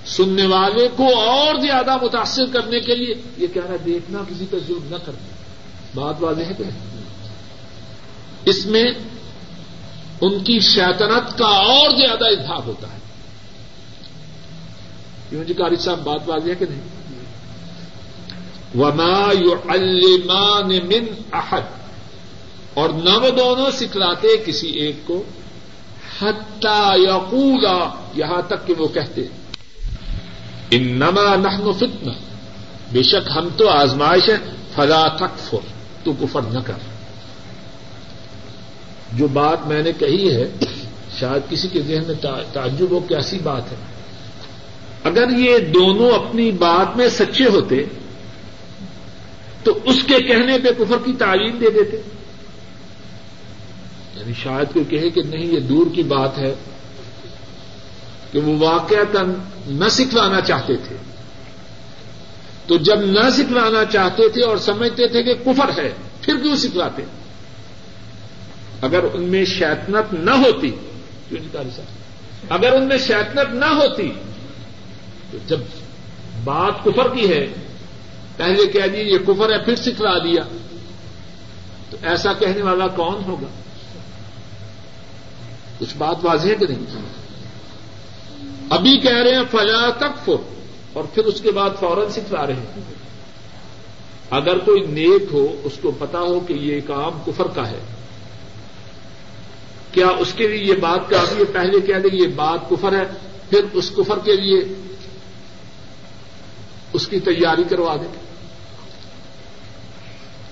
سننے والے کو اور زیادہ متاثر کرنے کے لیے یہ کہہ رہا دیکھنا کسی پہ ظلم نہ کرنا۔ بات واضح ہے کہ اس میں ان کی شیطنت کا اور زیادہ اظہار ہوتا ہے۔ کیوں جی قاری صاحب، بات واضح ہے کہ نہیں؟ وما یعلمان من احد اور نہ وہ دونوں سکھلاتے کسی ایک کو۔ حتی یقولا یہاں تک کہ وہ کہتے ان نما نحن فتنہ بے شک ہم تو آزمائش ہے فلا تکفر تو کفر نہ کر۔ جو بات میں نے کہی ہے، شاید کسی کے ذہن میں تعجب ہو کیسی بات ہے؟ اگر یہ دونوں اپنی بات میں سچے ہوتے، تو اس کے کہنے پہ کفر کی تعلیم دے دیتے۔ یعنی شاید کوئی کہے کہ نہیں، یہ دور کی بات ہے کہ وہ واقع نہ سکھلانا چاہتے تھے۔ تو جب نہ سکھلانا چاہتے تھے اور سمجھتے تھے کہ کفر ہے، پھر کیوں سکھلاتے؟ اگر ان میں شیطنت نہ ہوتی صاحب اگر ان میں شیطنت نہ ہوتی، تو جب بات کفر کی ہے، پہلے کہہ دیے یہ کفر ہے، پھر سکھلا دیا۔ تو ایسا کہنے والا کون ہوگا؟ کچھ بات واضح ہے کہ نہیں؟ ابھی کہہ رہے ہیں، فلا تک اور پھر اس کے بعد فوراً سکھلا رہے ہیں۔ اگر کوئی نیک ہو، اس کو پتا ہو کہ یہ کام کفر کا ہے۔ کیا اس کے لیے یہ بات کافی ہے؟ پہلے کہہ دیں یہ بات کفر ہے، پھر اس کفر کے لیے اس کی تیاری کروا دیں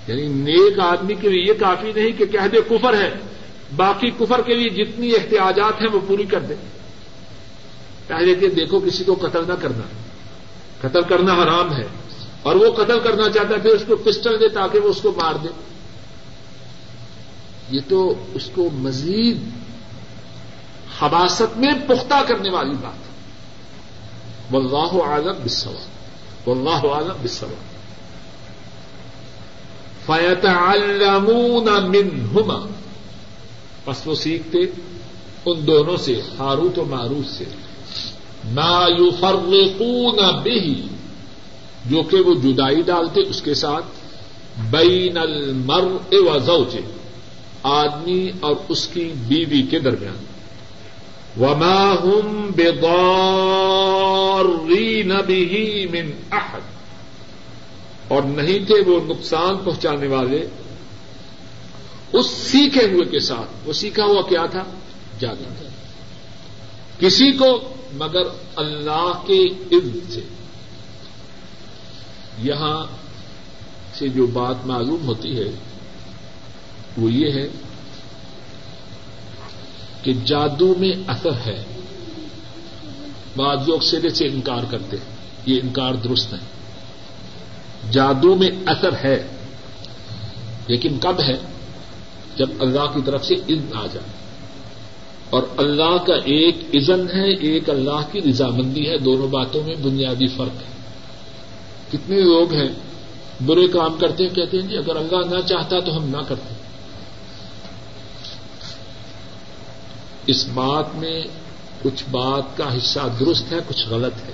یعنی نیک آدمی کے لیے یہ کافی نہیں کہ کہہ دے کفر ہے، باقی کفر کے لیے جتنی احتیاجات ہیں وہ پوری کر دیں پہلے کہ دیکھو کسی کو قتل نہ کرنا۔ قتل کرنا حرام ہے اور وہ قتل کرنا چاہتا ہے، پھر اس کو پسٹل دے تاکہ وہ اس کو مار دے۔ یہ تو اس کو مزید حباست میں پختہ کرنے والی بات ہے۔ واللہ عالم بسوا واللہ عالم بسوا فیتعلمون منہما۔ پس وہ سیکھتے ان دونوں سے، ہاروت و ماروت سے۔ نا یو فرقون بھی جو کہ وہ جدائی ڈالتے اس کے ساتھ، بین المر و زوج آدمی اور اس کی بیوی کے درمیان۔ وما ہم بے به من احد اور نہیں تھے وہ نقصان پہنچانے والے۔ اس سیکھے ہوئے کے ساتھ۔ وہ سیکھا ہوا کیا تھا؟ جادو کسی کو مگر اللہ کے عزت سے۔ یہاں سے جو بات معلوم ہوتی ہے وہ یہ ہے کہ جادو میں اثر ہے۔ بعض لوگ سرے سے انکار کرتے ہیں۔ یہ انکار درست ہے جادو میں اثر ہے، لیکن کب ہے؟ جب اللہ کی طرف سے عزم آ جائے۔ اور اللہ کا ایک عزن ہے، ایک اللہ کی رضامندی ہے۔ دونوں باتوں میں بنیادی فرق ہے۔ کتنے لوگ ہیں، برے کام کرتے ہیں، کہتے ہیں جی اگر اللہ نہ چاہتا تو ہم نہ کرتے۔ اس بات میں کچھ بات کا حصہ درست ہے، کچھ غلط ہے۔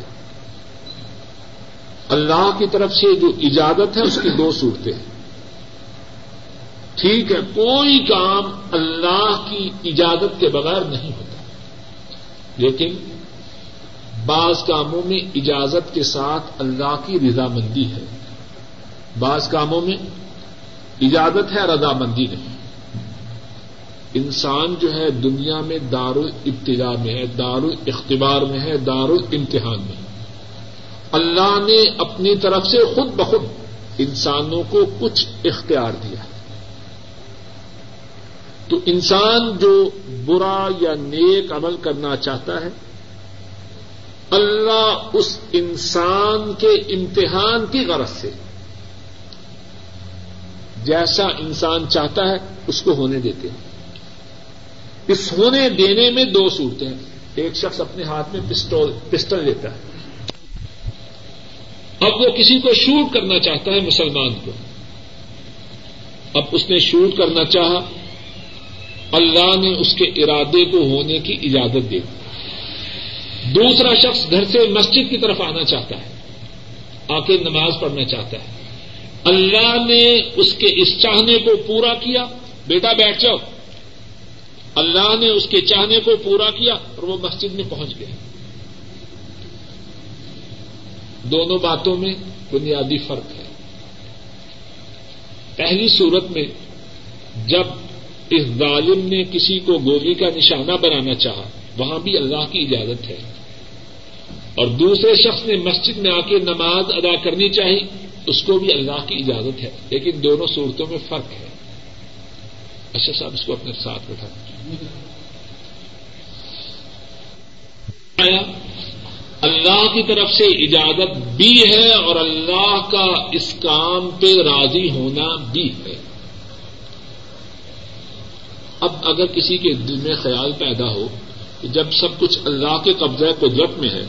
اللہ کی طرف سے جو اجازت ہے، اس کی دو صورتیں ہیں۔ ٹھیک ہے، کوئی کام اللہ کی اجازت کے بغیر نہیں ہوتا۔ لیکن بعض کاموں میں اجازت کے ساتھ اللہ کی رضامندی ہے۔ بعض کاموں میں اجازت ہے، رضامندی نہیں۔ انسان جو ہے دنیا میں دار ابتدا میں ہے دار اختبار میں ہے دار امتحان میں اللہ نے اپنی طرف سے خود بخود انسانوں کو کچھ اختیار دیا۔ تو انسان جو برا یا نیک عمل کرنا چاہتا ہے، اللہ اس انسان کے امتحان کی غرض سے جیسا انسان چاہتا ہے، اس کو ہونے دیتے ہیں۔ اس ہونے دینے میں دو صورتیں ایک شخص اپنے ہاتھ میں پسٹول پسٹل لیتا ہے۔ اب وہ کسی کو شوٹ کرنا چاہتا ہے مسلمان کو۔ اب اس نے شوٹ کرنا چاہا۔ اللہ نے اس کے ارادے کو ہونے کی اجازت دی۔ دوسرا شخص گھر سے مسجد کی طرف آنا چاہتا ہے۔ آ کے نماز پڑھنا چاہتا ہے۔ اللہ نے اس کے اس چاہنے کو پورا کیا۔ بیٹا بیٹھ جاؤ۔ اللہ نے اس کے چاہنے کو پورا کیا اور وہ مسجد میں پہنچ گیا دونوں باتوں میں بنیادی فرق ہے۔ پہلی صورت میں جب اس ظالم نے کسی کو گولی کا نشانہ بنانا چاہا، وہاں بھی اللہ کی اجازت ہے۔ اور دوسرے شخص نے مسجد میں آ کے نماز ادا کرنی چاہی، اس کو بھی اللہ کی اجازت ہے۔ لیکن دونوں صورتوں میں فرق ہے۔ اچھا صاحب اس کو اپنے ساتھ بٹھا اللہ کی طرف سے اجازت بھی ہے اور اللہ کا اس کام پہ راضی ہونا بھی ہے۔ اب اگر کسی کے دل میں خیال پیدا ہو کہ جب سب کچھ اللہ کے قبضہ قدرت میں ہے،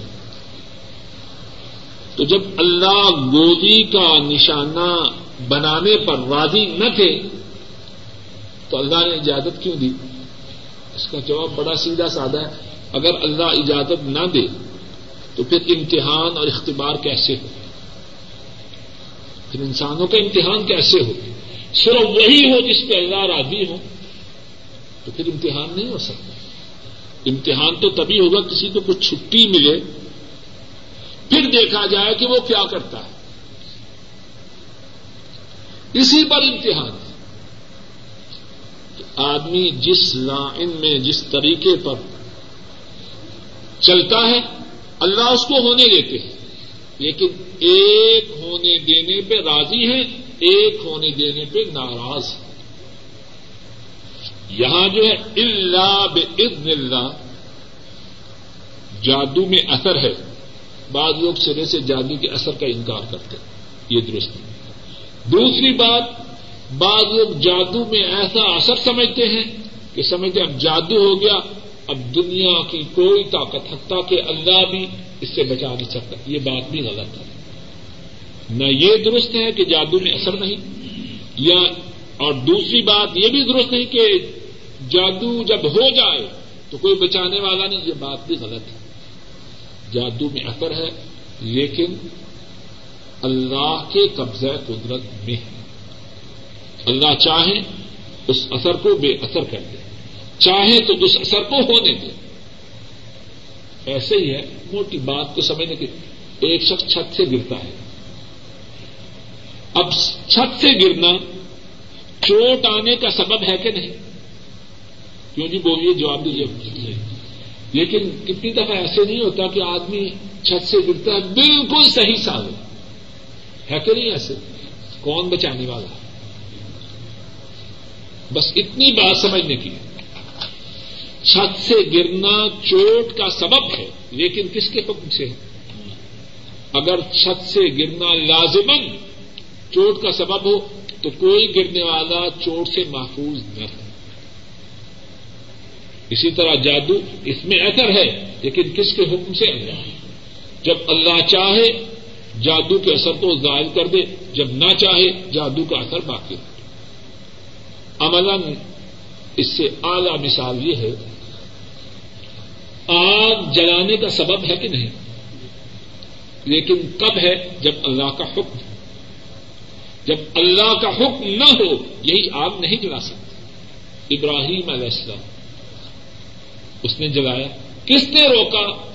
تو جب اللہ گودی کا نشانہ بنانے پر راضی نہ تھے تو اللہ نے اجازت کیوں دی؟ اس کا جواب بڑا سیدھا سادہ ہے۔ اگر اللہ اجازت نہ دے، تو پھر امتحان اور اختبار کیسے ہو؟ پھر انسانوں کا امتحان کیسے ہو؟ صرف وہی ہو جس پہ اللہ راضی ہو، تو پھر امتحان نہیں ہو سکتا۔ امتحان تو تبھی ہوگا کسی کو کچھ چھٹی ملے، پھر دیکھا جائے کہ وہ کیا کرتا ہے۔ اسی پر امتحان۔ ہے آدمی جس لائن میں جس طریقے پر چلتا ہے، اللہ اس کو ہونے دیتے ہیں۔ لیکن ایک ہونے دینے پہ راضی ہے، ایک ہونے دینے پہ ناراض ہے۔ یہاں جو ہے اللہ بزن اللہ، جادو میں اثر ہے۔ بعض لوگ سرے سے جادو کے اثر کا انکار کرتے ہیں، یہ درست ہے دوسری بات بعض لوگ جادو میں ایسا اثر سمجھتے ہیں کہ سمجھتے اب جادو ہو گیا، اب دنیا کی کوئی طاقت حتیٰ کہ اللہ بھی اس سے بچا نہیں سکتا۔ یہ بات بھی غلط ہے۔ نہ یہ درست ہے کہ جادو میں اثر نہیں، یا اور دوسری بات یہ بھی درست نہیں کہ جادو جب ہو جائے تو کوئی بچانے والا نہیں، یہ بات بھی غلط ہے۔ جادو میں اثر ہے، لیکن اللہ کے قبضہ قدرت میں ہے۔ اللہ چاہے اس اثر کو بے اثر کر دے۔ چاہے تو اس اثر کو ہونے دے۔ ایسے ہی ہے، موٹی بات کو سمجھنے کی۔ ایک شخص چھت سے گرتا ہے۔ اب چھت سے گرنا چوٹ آنے کا سبب ہے کہ نہیں؟ کیوں جی؟ بولیے، جواب دیجیے لیکن کتنی دفعہ ایسے نہیں ہوتا کہ آدمی چھت سے گرتا ہے، بالکل صحیح سال ہے کہ نہیں ایسے؟ کون بچانے والا؟ ہے بس اتنی بات سمجھنے کی۔ چھت سے گرنا چوٹ کا سبب ہے، لیکن کس کے حکم سے ہے؟ اگر چھت سے گرنا لازمن چوٹ کا سبب ہو، تو کوئی گرنے والا چوٹ سے محفوظ نہ ہے اسی طرح جادو اس میں اثر ہے، لیکن کس کے حکم سے؟ اللہ۔ جب اللہ چاہے، جادو کے اثر کو ظاہر کر دے، جب نہ چاہے، جادو کا اثر باقی ہو عمل اس سے اعلی مثال یہ ہے، آگ جلانے کا سبب ہے کہ نہیں؟ لیکن کب ہے جب اللہ کا حکم؟ جب اللہ کا حکم نہ ہو، یہی آگ نہیں جلا سکتی ابراہیم علیہ السلام، اس نے جلایا۔ کس نے روکا؟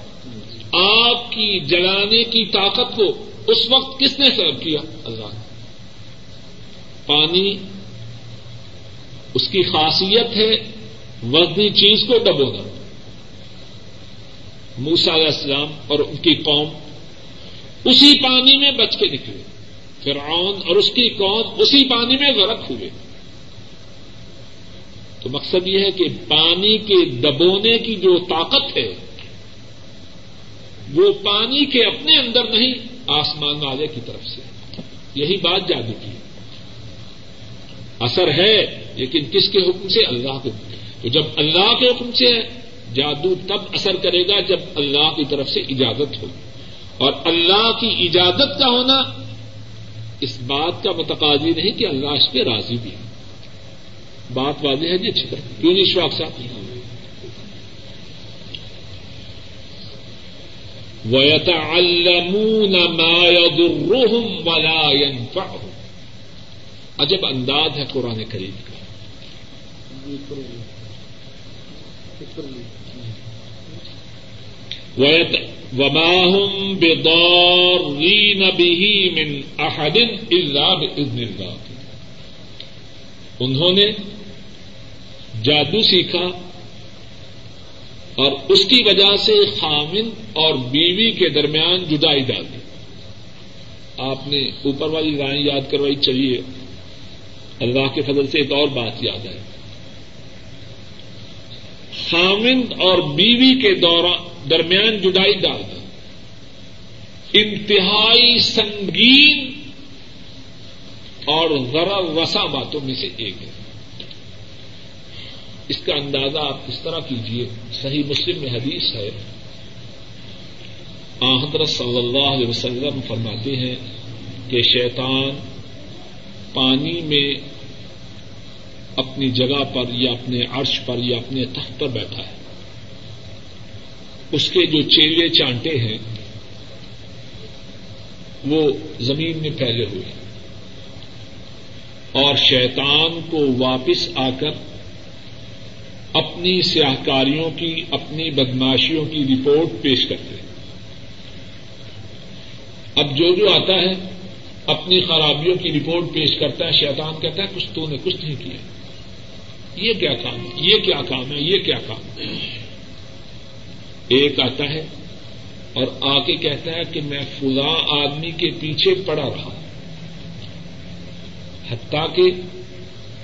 آگ کی جلانے کی طاقت کو اس وقت کس نے سرو کیا؟ اللہ نے۔ پانی اس کی خاصیت ہے وزنی چیز کو ڈبونا موسا علیہ السلام اور ان کی قوم اسی پانی میں بچ کے نکلے۔ فرعون اور اس کی قوم اسی پانی میں غرق ہوئے۔ تو مقصد یہ ہے کہ پانی کے دبونے کی جو طاقت ہے، وہ پانی کے اپنے اندر نہیں، آسمان والے کی طرف سے۔ یہی بات جادو کی اثر ہے لیکن کس کے حکم سے؟ اللہ کے تو جب اللہ کے حکم سے ہے جادو تب اثر کرے گا جب اللہ کی طرف سے اجازت ہو۔ اور اللہ کی اجازت کا ہونا اس بات کا متقاضی نہیں کہ اللہ اس پہ راضی بھی ہے۔ بات واضح ہے جی؟ اچھی طرح۔ کیوں نہیں شوق صاحب؟ وَيَتَعَلَّمُونَ مَا يَضُرُّهُمْ وَلَا يَنفَعُهُمْ۔ عجب انداز ہے قرآن کریم کا۔ وَمَا بِضَارِّينَ بِهِ مِنْ أَحَدٍ إِلَّا بِإِذْنِ اللَّهِ۔ انہوں نے جادو سیکھا اور اس کی وجہ سے خامن اور بیوی کے درمیان جدائی ڈال دی۔ آپ نے اوپر والی رائے یاد کروائی، چلیے، اللہ کے فضل سے ایک اور بات یاد ہے خامن اور بیوی کے درمیان جدائی ڈال انتہائی سنگین اور ذرا وسا باتوں میں سے ایک ہے۔ اس کا اندازہ آپ کس طرح کیجیے صحیح مسلم میں حدیث ہے۔ حضرت صلی اللہ علیہ وسلم فرماتے ہیں کہ شیطان پانی میں اپنی جگہ پر یا اپنے عرش پر یا اپنے تخت پر بیٹھا ہے۔ اس کے جو چیلے چانٹے ہیں، وہ زمین میں پھیلے ہوئے ہیں۔ اور شیطان کو واپس آ کر اپنی سیاہکاریوں کی، اپنی بدماشیوں کی رپورٹ پیش کرتے ہیں۔ اب جو جو آتا ہے، اپنی خرابیوں کی رپورٹ پیش کرتا ہے، شیطان کہتا ہے، کچھ تو نے کچھ نہیں کیا۔ یہ کیا کام ہے؟ یہ کیا کام ہے؟ یہ کیا کام ہے؟ ایک آتا ہے اور آ کے کہتا ہے کہ میں فلاں آدمی کے پیچھے پڑا رہا حتیٰ کہ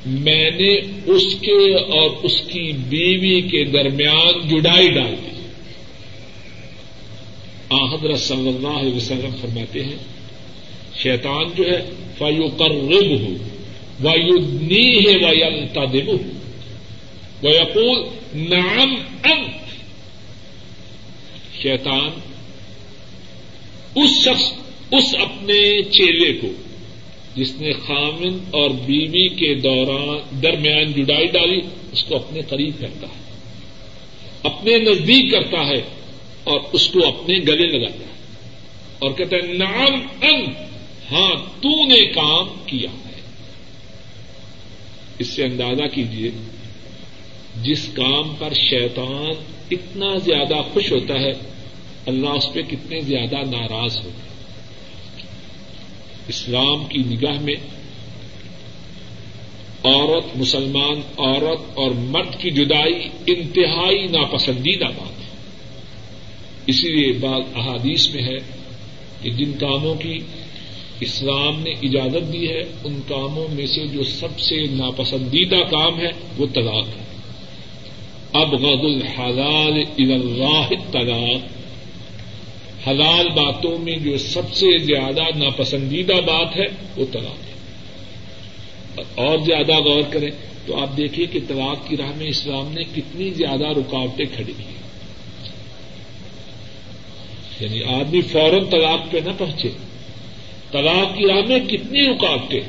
میں نے اس کے اور اس کی بیوی کے درمیان جڑائی ڈال دی۔ حضرت صلی اللہ علیہ وسلم فرماتے ہیں، شیطان جو ہے فیو کر رب ہو وایو نی ہے ویلتا دب ہو یقول نام انت شیطان اس شخص، اس اپنے چیلے کو، جس نے خامن اور بیوی کے دوران درمیان جڑائی ڈالی، اس کو اپنے قریب کرتا ہے، اپنے نزدیک کرتا ہے، اور اس کو اپنے گلے لگاتا ہے، اور کہتا ہے نام ان ہاں تو نے کام کیا ہے۔ اس سے اندازہ کیجیے جس کام پر شیطان اتنا زیادہ خوش ہوتا ہے، اللہ اس پہ کتنے زیادہ ناراض ہوتا ہے۔ اسلام کی نگاہ میں عورت، مسلمان عورت اور مرد کی جدائی انتہائی ناپسندیدہ بات ہے۔ اسی لیے بات احادیث میں ہے کہ جن کاموں کی اسلام نے اجازت دی ہے، ان کاموں میں سے جو سب سے ناپسندیدہ کام ہے، وہ طلاق ہے۔ اب غد الحلال اللہ طلاق حلال باتوں میں جو سب سے زیادہ ناپسندیدہ بات ہے، وہ طلاق ہے۔ اور زیادہ غور کریں تو آپ دیکھیے کہ طلاق کی راہ میں اسلام نے کتنی زیادہ رکاوٹیں کھڑی کی یعنی آدمی فوراً طلاق پہ نہ پہنچے۔ طلاق کی راہ میں کتنی رکاوٹیں۔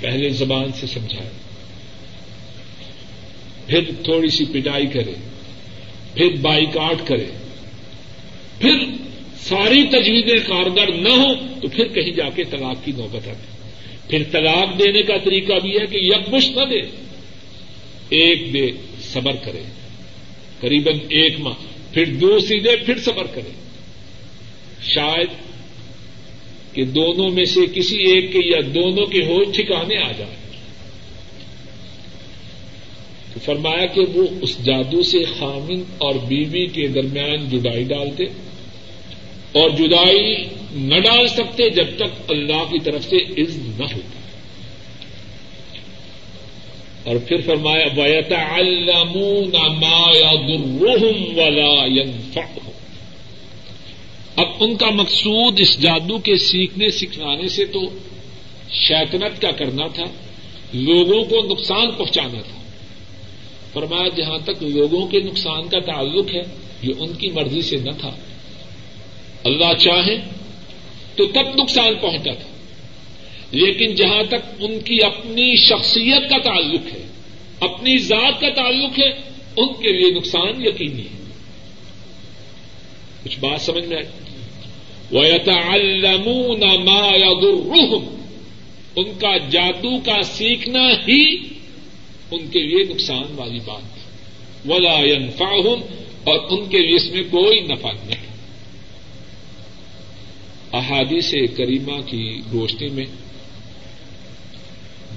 پہلے زبان سے سمجھائے پھر تھوڑی سی پٹائی کرے، پھر بائیکاٹ کرے۔ پھر ساری تجویزیں کارگر نہ ہو تو پھر کہیں جا کے طلاق کی نوبت آتی پھر طلاق دینے کا طریقہ بھی ہے کہ یکمش نہ دے۔ ایک دے صبر کرے۔ قریب ایک ماہ۔ پھر دوسری دے پھر صبر کرے۔ شاید کہ دونوں میں سے کسی ایک کے یا دونوں کے ہو ٹھکانے آ جائے تو فرمایا کہ وہ اس جادو سے خامن اور بیوی کے درمیان جدائی ڈالتے اور جدائی نہ ڈال سکتے جب تک اللہ کی طرف سے عزم نہ ہوتا اور پھر فرمایا ویتا مایا گروہم والا اب ان کا مقصود اس جادو کے سیکھنے سکھلانے سے تو شیطنت کا کرنا تھا، لوگوں کو نقصان پہنچانا تھا۔ فرمایا جہاں تک لوگوں کے نقصان کا تعلق ہے، یہ ان کی مرضی سے نہ تھا۔ اللہ چاہے تو تب نقصان پہنچا تھا۔ لیکن جہاں تک ان کی اپنی شخصیت کا تعلق ہے، اپنی ذات کا تعلق ہے، ان کے لیے نقصان یقینی ہے۔ کچھ بات سمجھ میں آئی؟ وَيَتَعَلَّمُونَ مَا يَضُرُّهُمْ۔ ان کا جادو کا سیکھنا ہی ان کے لیے نقصان والی بات ہے ولا ينفعهم اور ان کے لیے اس میں کوئی نفع نہیں۔ احادیث کریمہ کی روشنی میں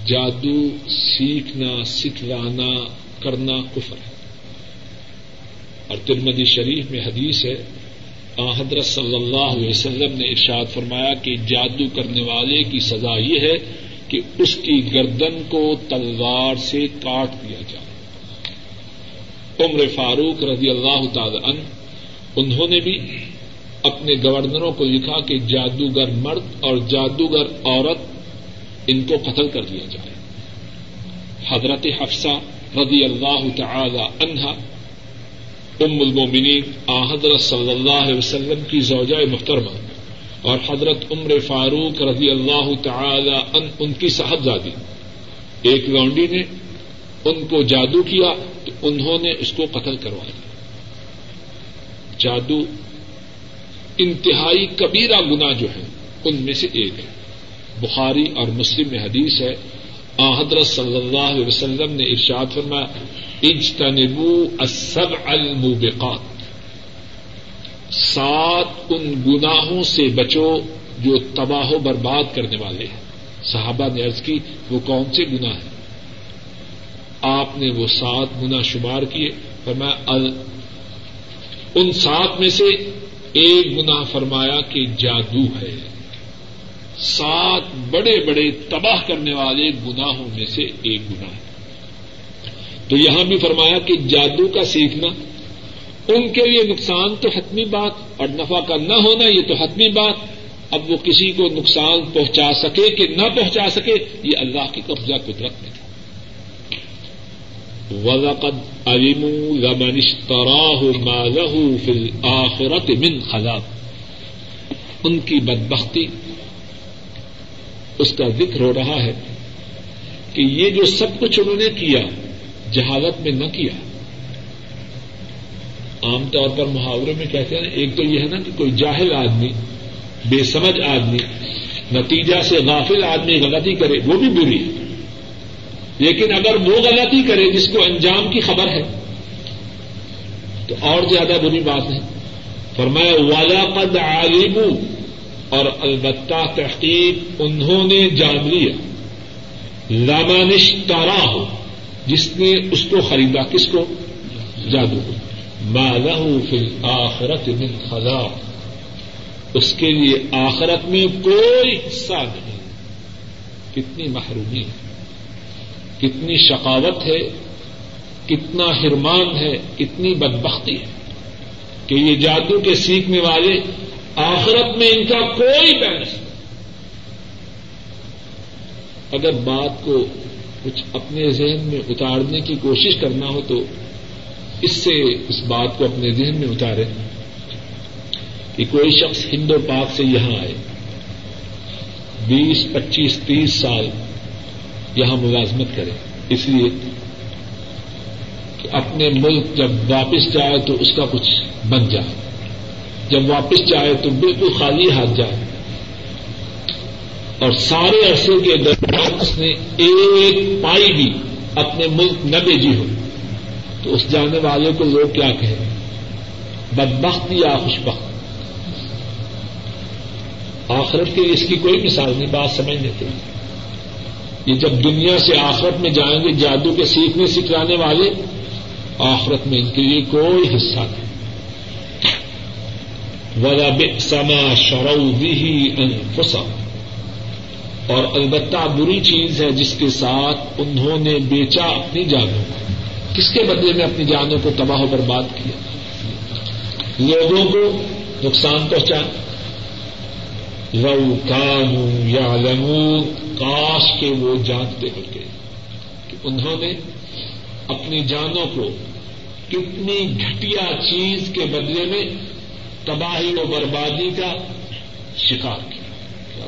جادو، سیکھنا، سکھلانا، کرنا کفر ہے۔ اور ترمدی شریف میں حدیث ہے حضرت صلی اللہ علیہ وسلم نے ارشاد فرمایا کہ جادو کرنے والے کی سزا یہ ہے کہ اس کی گردن کو تلوار سے کاٹ دیا جائے۔ عمر فاروق رضی اللہ تعالی عنہ، انہوں نے بھی اپنے گورنروں کو لکھا کہ جادوگر مرد اور جادوگر عورت ان کو قتل کر دیا جائے۔ حضرت حفصہ رضی اللہ تعالی عنہا ام المومنین، آ حضرت صلی اللہ علیہ وسلم کی زوجہ محترمہ اور حضرت عمر فاروق رضی اللہ تعالی ان ان کی صاحبزادی. ایک لونڈی نے ان کو جادو کیا تو انہوں نے اس کو قتل کروا دیا جادو انتہائی کبیرہ گنا جو ہے ان میں سے ایک ہے۔ بخاری اور مسلم میں حدیث ہے، آ حضرت صلی اللہ علیہ وسلم نے ارشاد فرمایا اجتنبو السبع الموبقات۔ سات ان گناہوں سے بچو جو تباہ و برباد کرنے والے ہیں۔ صحابہ نے عرض کی، وہ کون سے گنا ہیں؟ آپ نے وہ سات گنا شمار کیے۔ فرمایا ان سات میں سے ایک گنا فرمایا کہ جادو ہے۔ سات بڑے بڑے تباہ کرنے والے گناہوں میں سے ایک گنا ہے۔ تو یہاں بھی فرمایا کہ جادو کا سیکھنا ان کے لیے نقصان تو حتمی بات اور نفع کا نہ ہونا یہ تو حتمی بات۔ اب وہ کسی کو نقصان پہنچا سکے کہ نہ پہنچا سکے، یہ اللہ کی قبضہ قدرت میں۔ تھا وزقد علیم اشتراہ ما له فی من خلاق۔ ان کی بدبختی، اس کا ذکر ہو رہا ہے کہ یہ جو سب کچھ انہوں نے کیا، جہالت میں نہ کیا۔ عام طور پر محاورے میں کہتے ہیں، ایک تو یہ ہے نا کہ کوئی جاہل آدمی، بے سمجھ آدمی، نتیجہ سے غافل آدمی غلطی کرے، وہ بھی بری ہے۔ لیکن اگر وہ غلطی کرے، جس کو انجام کی خبر ہے، تو اور زیادہ بری بات ہے۔ فرمایا والا قد عالم اور البتہ تحقیق انہوں نے جان لیا۔ لامانش تارا ہو جس نے اس کو خریدا، کس کو؟ جادو مالہ فی آخرت من خلا اس کے لیے آخرت میں کوئی حصہ نہیں۔ کتنی محرومی ہے کتنی شقاوت ہے۔ کتنا ہرمان ہے۔ کتنی بدبختی ہے۔ کہ یہ جادو کے سیکھنے والے آخرت میں ان کا کوئی بیلنس نہیں۔ اگر بات کو کچھ اپنے ذہن میں اتارنے کی کوشش کرنا ہو تو اس سے اس بات کو اپنے ذہن میں اتارے کہ کوئی شخص ہند و پاک سے یہاں آئے، بیس، پچیس، تیس سال یہاں ملازمت کرے۔ اس لیے کہ اپنے ملک جب واپس جائے تو اس کا کچھ بن جائے۔ جب واپس جائے تو بالکل خالی ہاتھ جائے۔ اور سارے عرصے کے درمیان اس نے ایک پائی بھی اپنے ملک نہ بھیجی ہو۔ تو اس جانے والے کو لوگ کیا کہیں؟ بدبخت یا خوشبخت؟ آخرت کے اس کی کوئی مثال نہیں، بات سمجھ لیتے یہ جب دنیا سے آخرت میں جائیں گے، جادو کے سیکھنے، سکھلانے والے، آخرت میں ان کے لیے کوئی حصہ نہیں۔ ولا سما شرو بھی انفسا اور البتہ بری چیز ہے جس کے ساتھ انہوں نے بیچا اپنی جانوں کو۔ کس کے بدلے میں اپنی جانوں کو تباہ و برباد کیا؟ لوگوں کو نقصان پہنچا رو کانو یا لمون کاش کے وہ جانتے ہو گئے کہ انہوں نے اپنی جانوں کو کتنی گھٹیا چیز کے بدلے میں تباہی و بربادی کا شکار کیا۔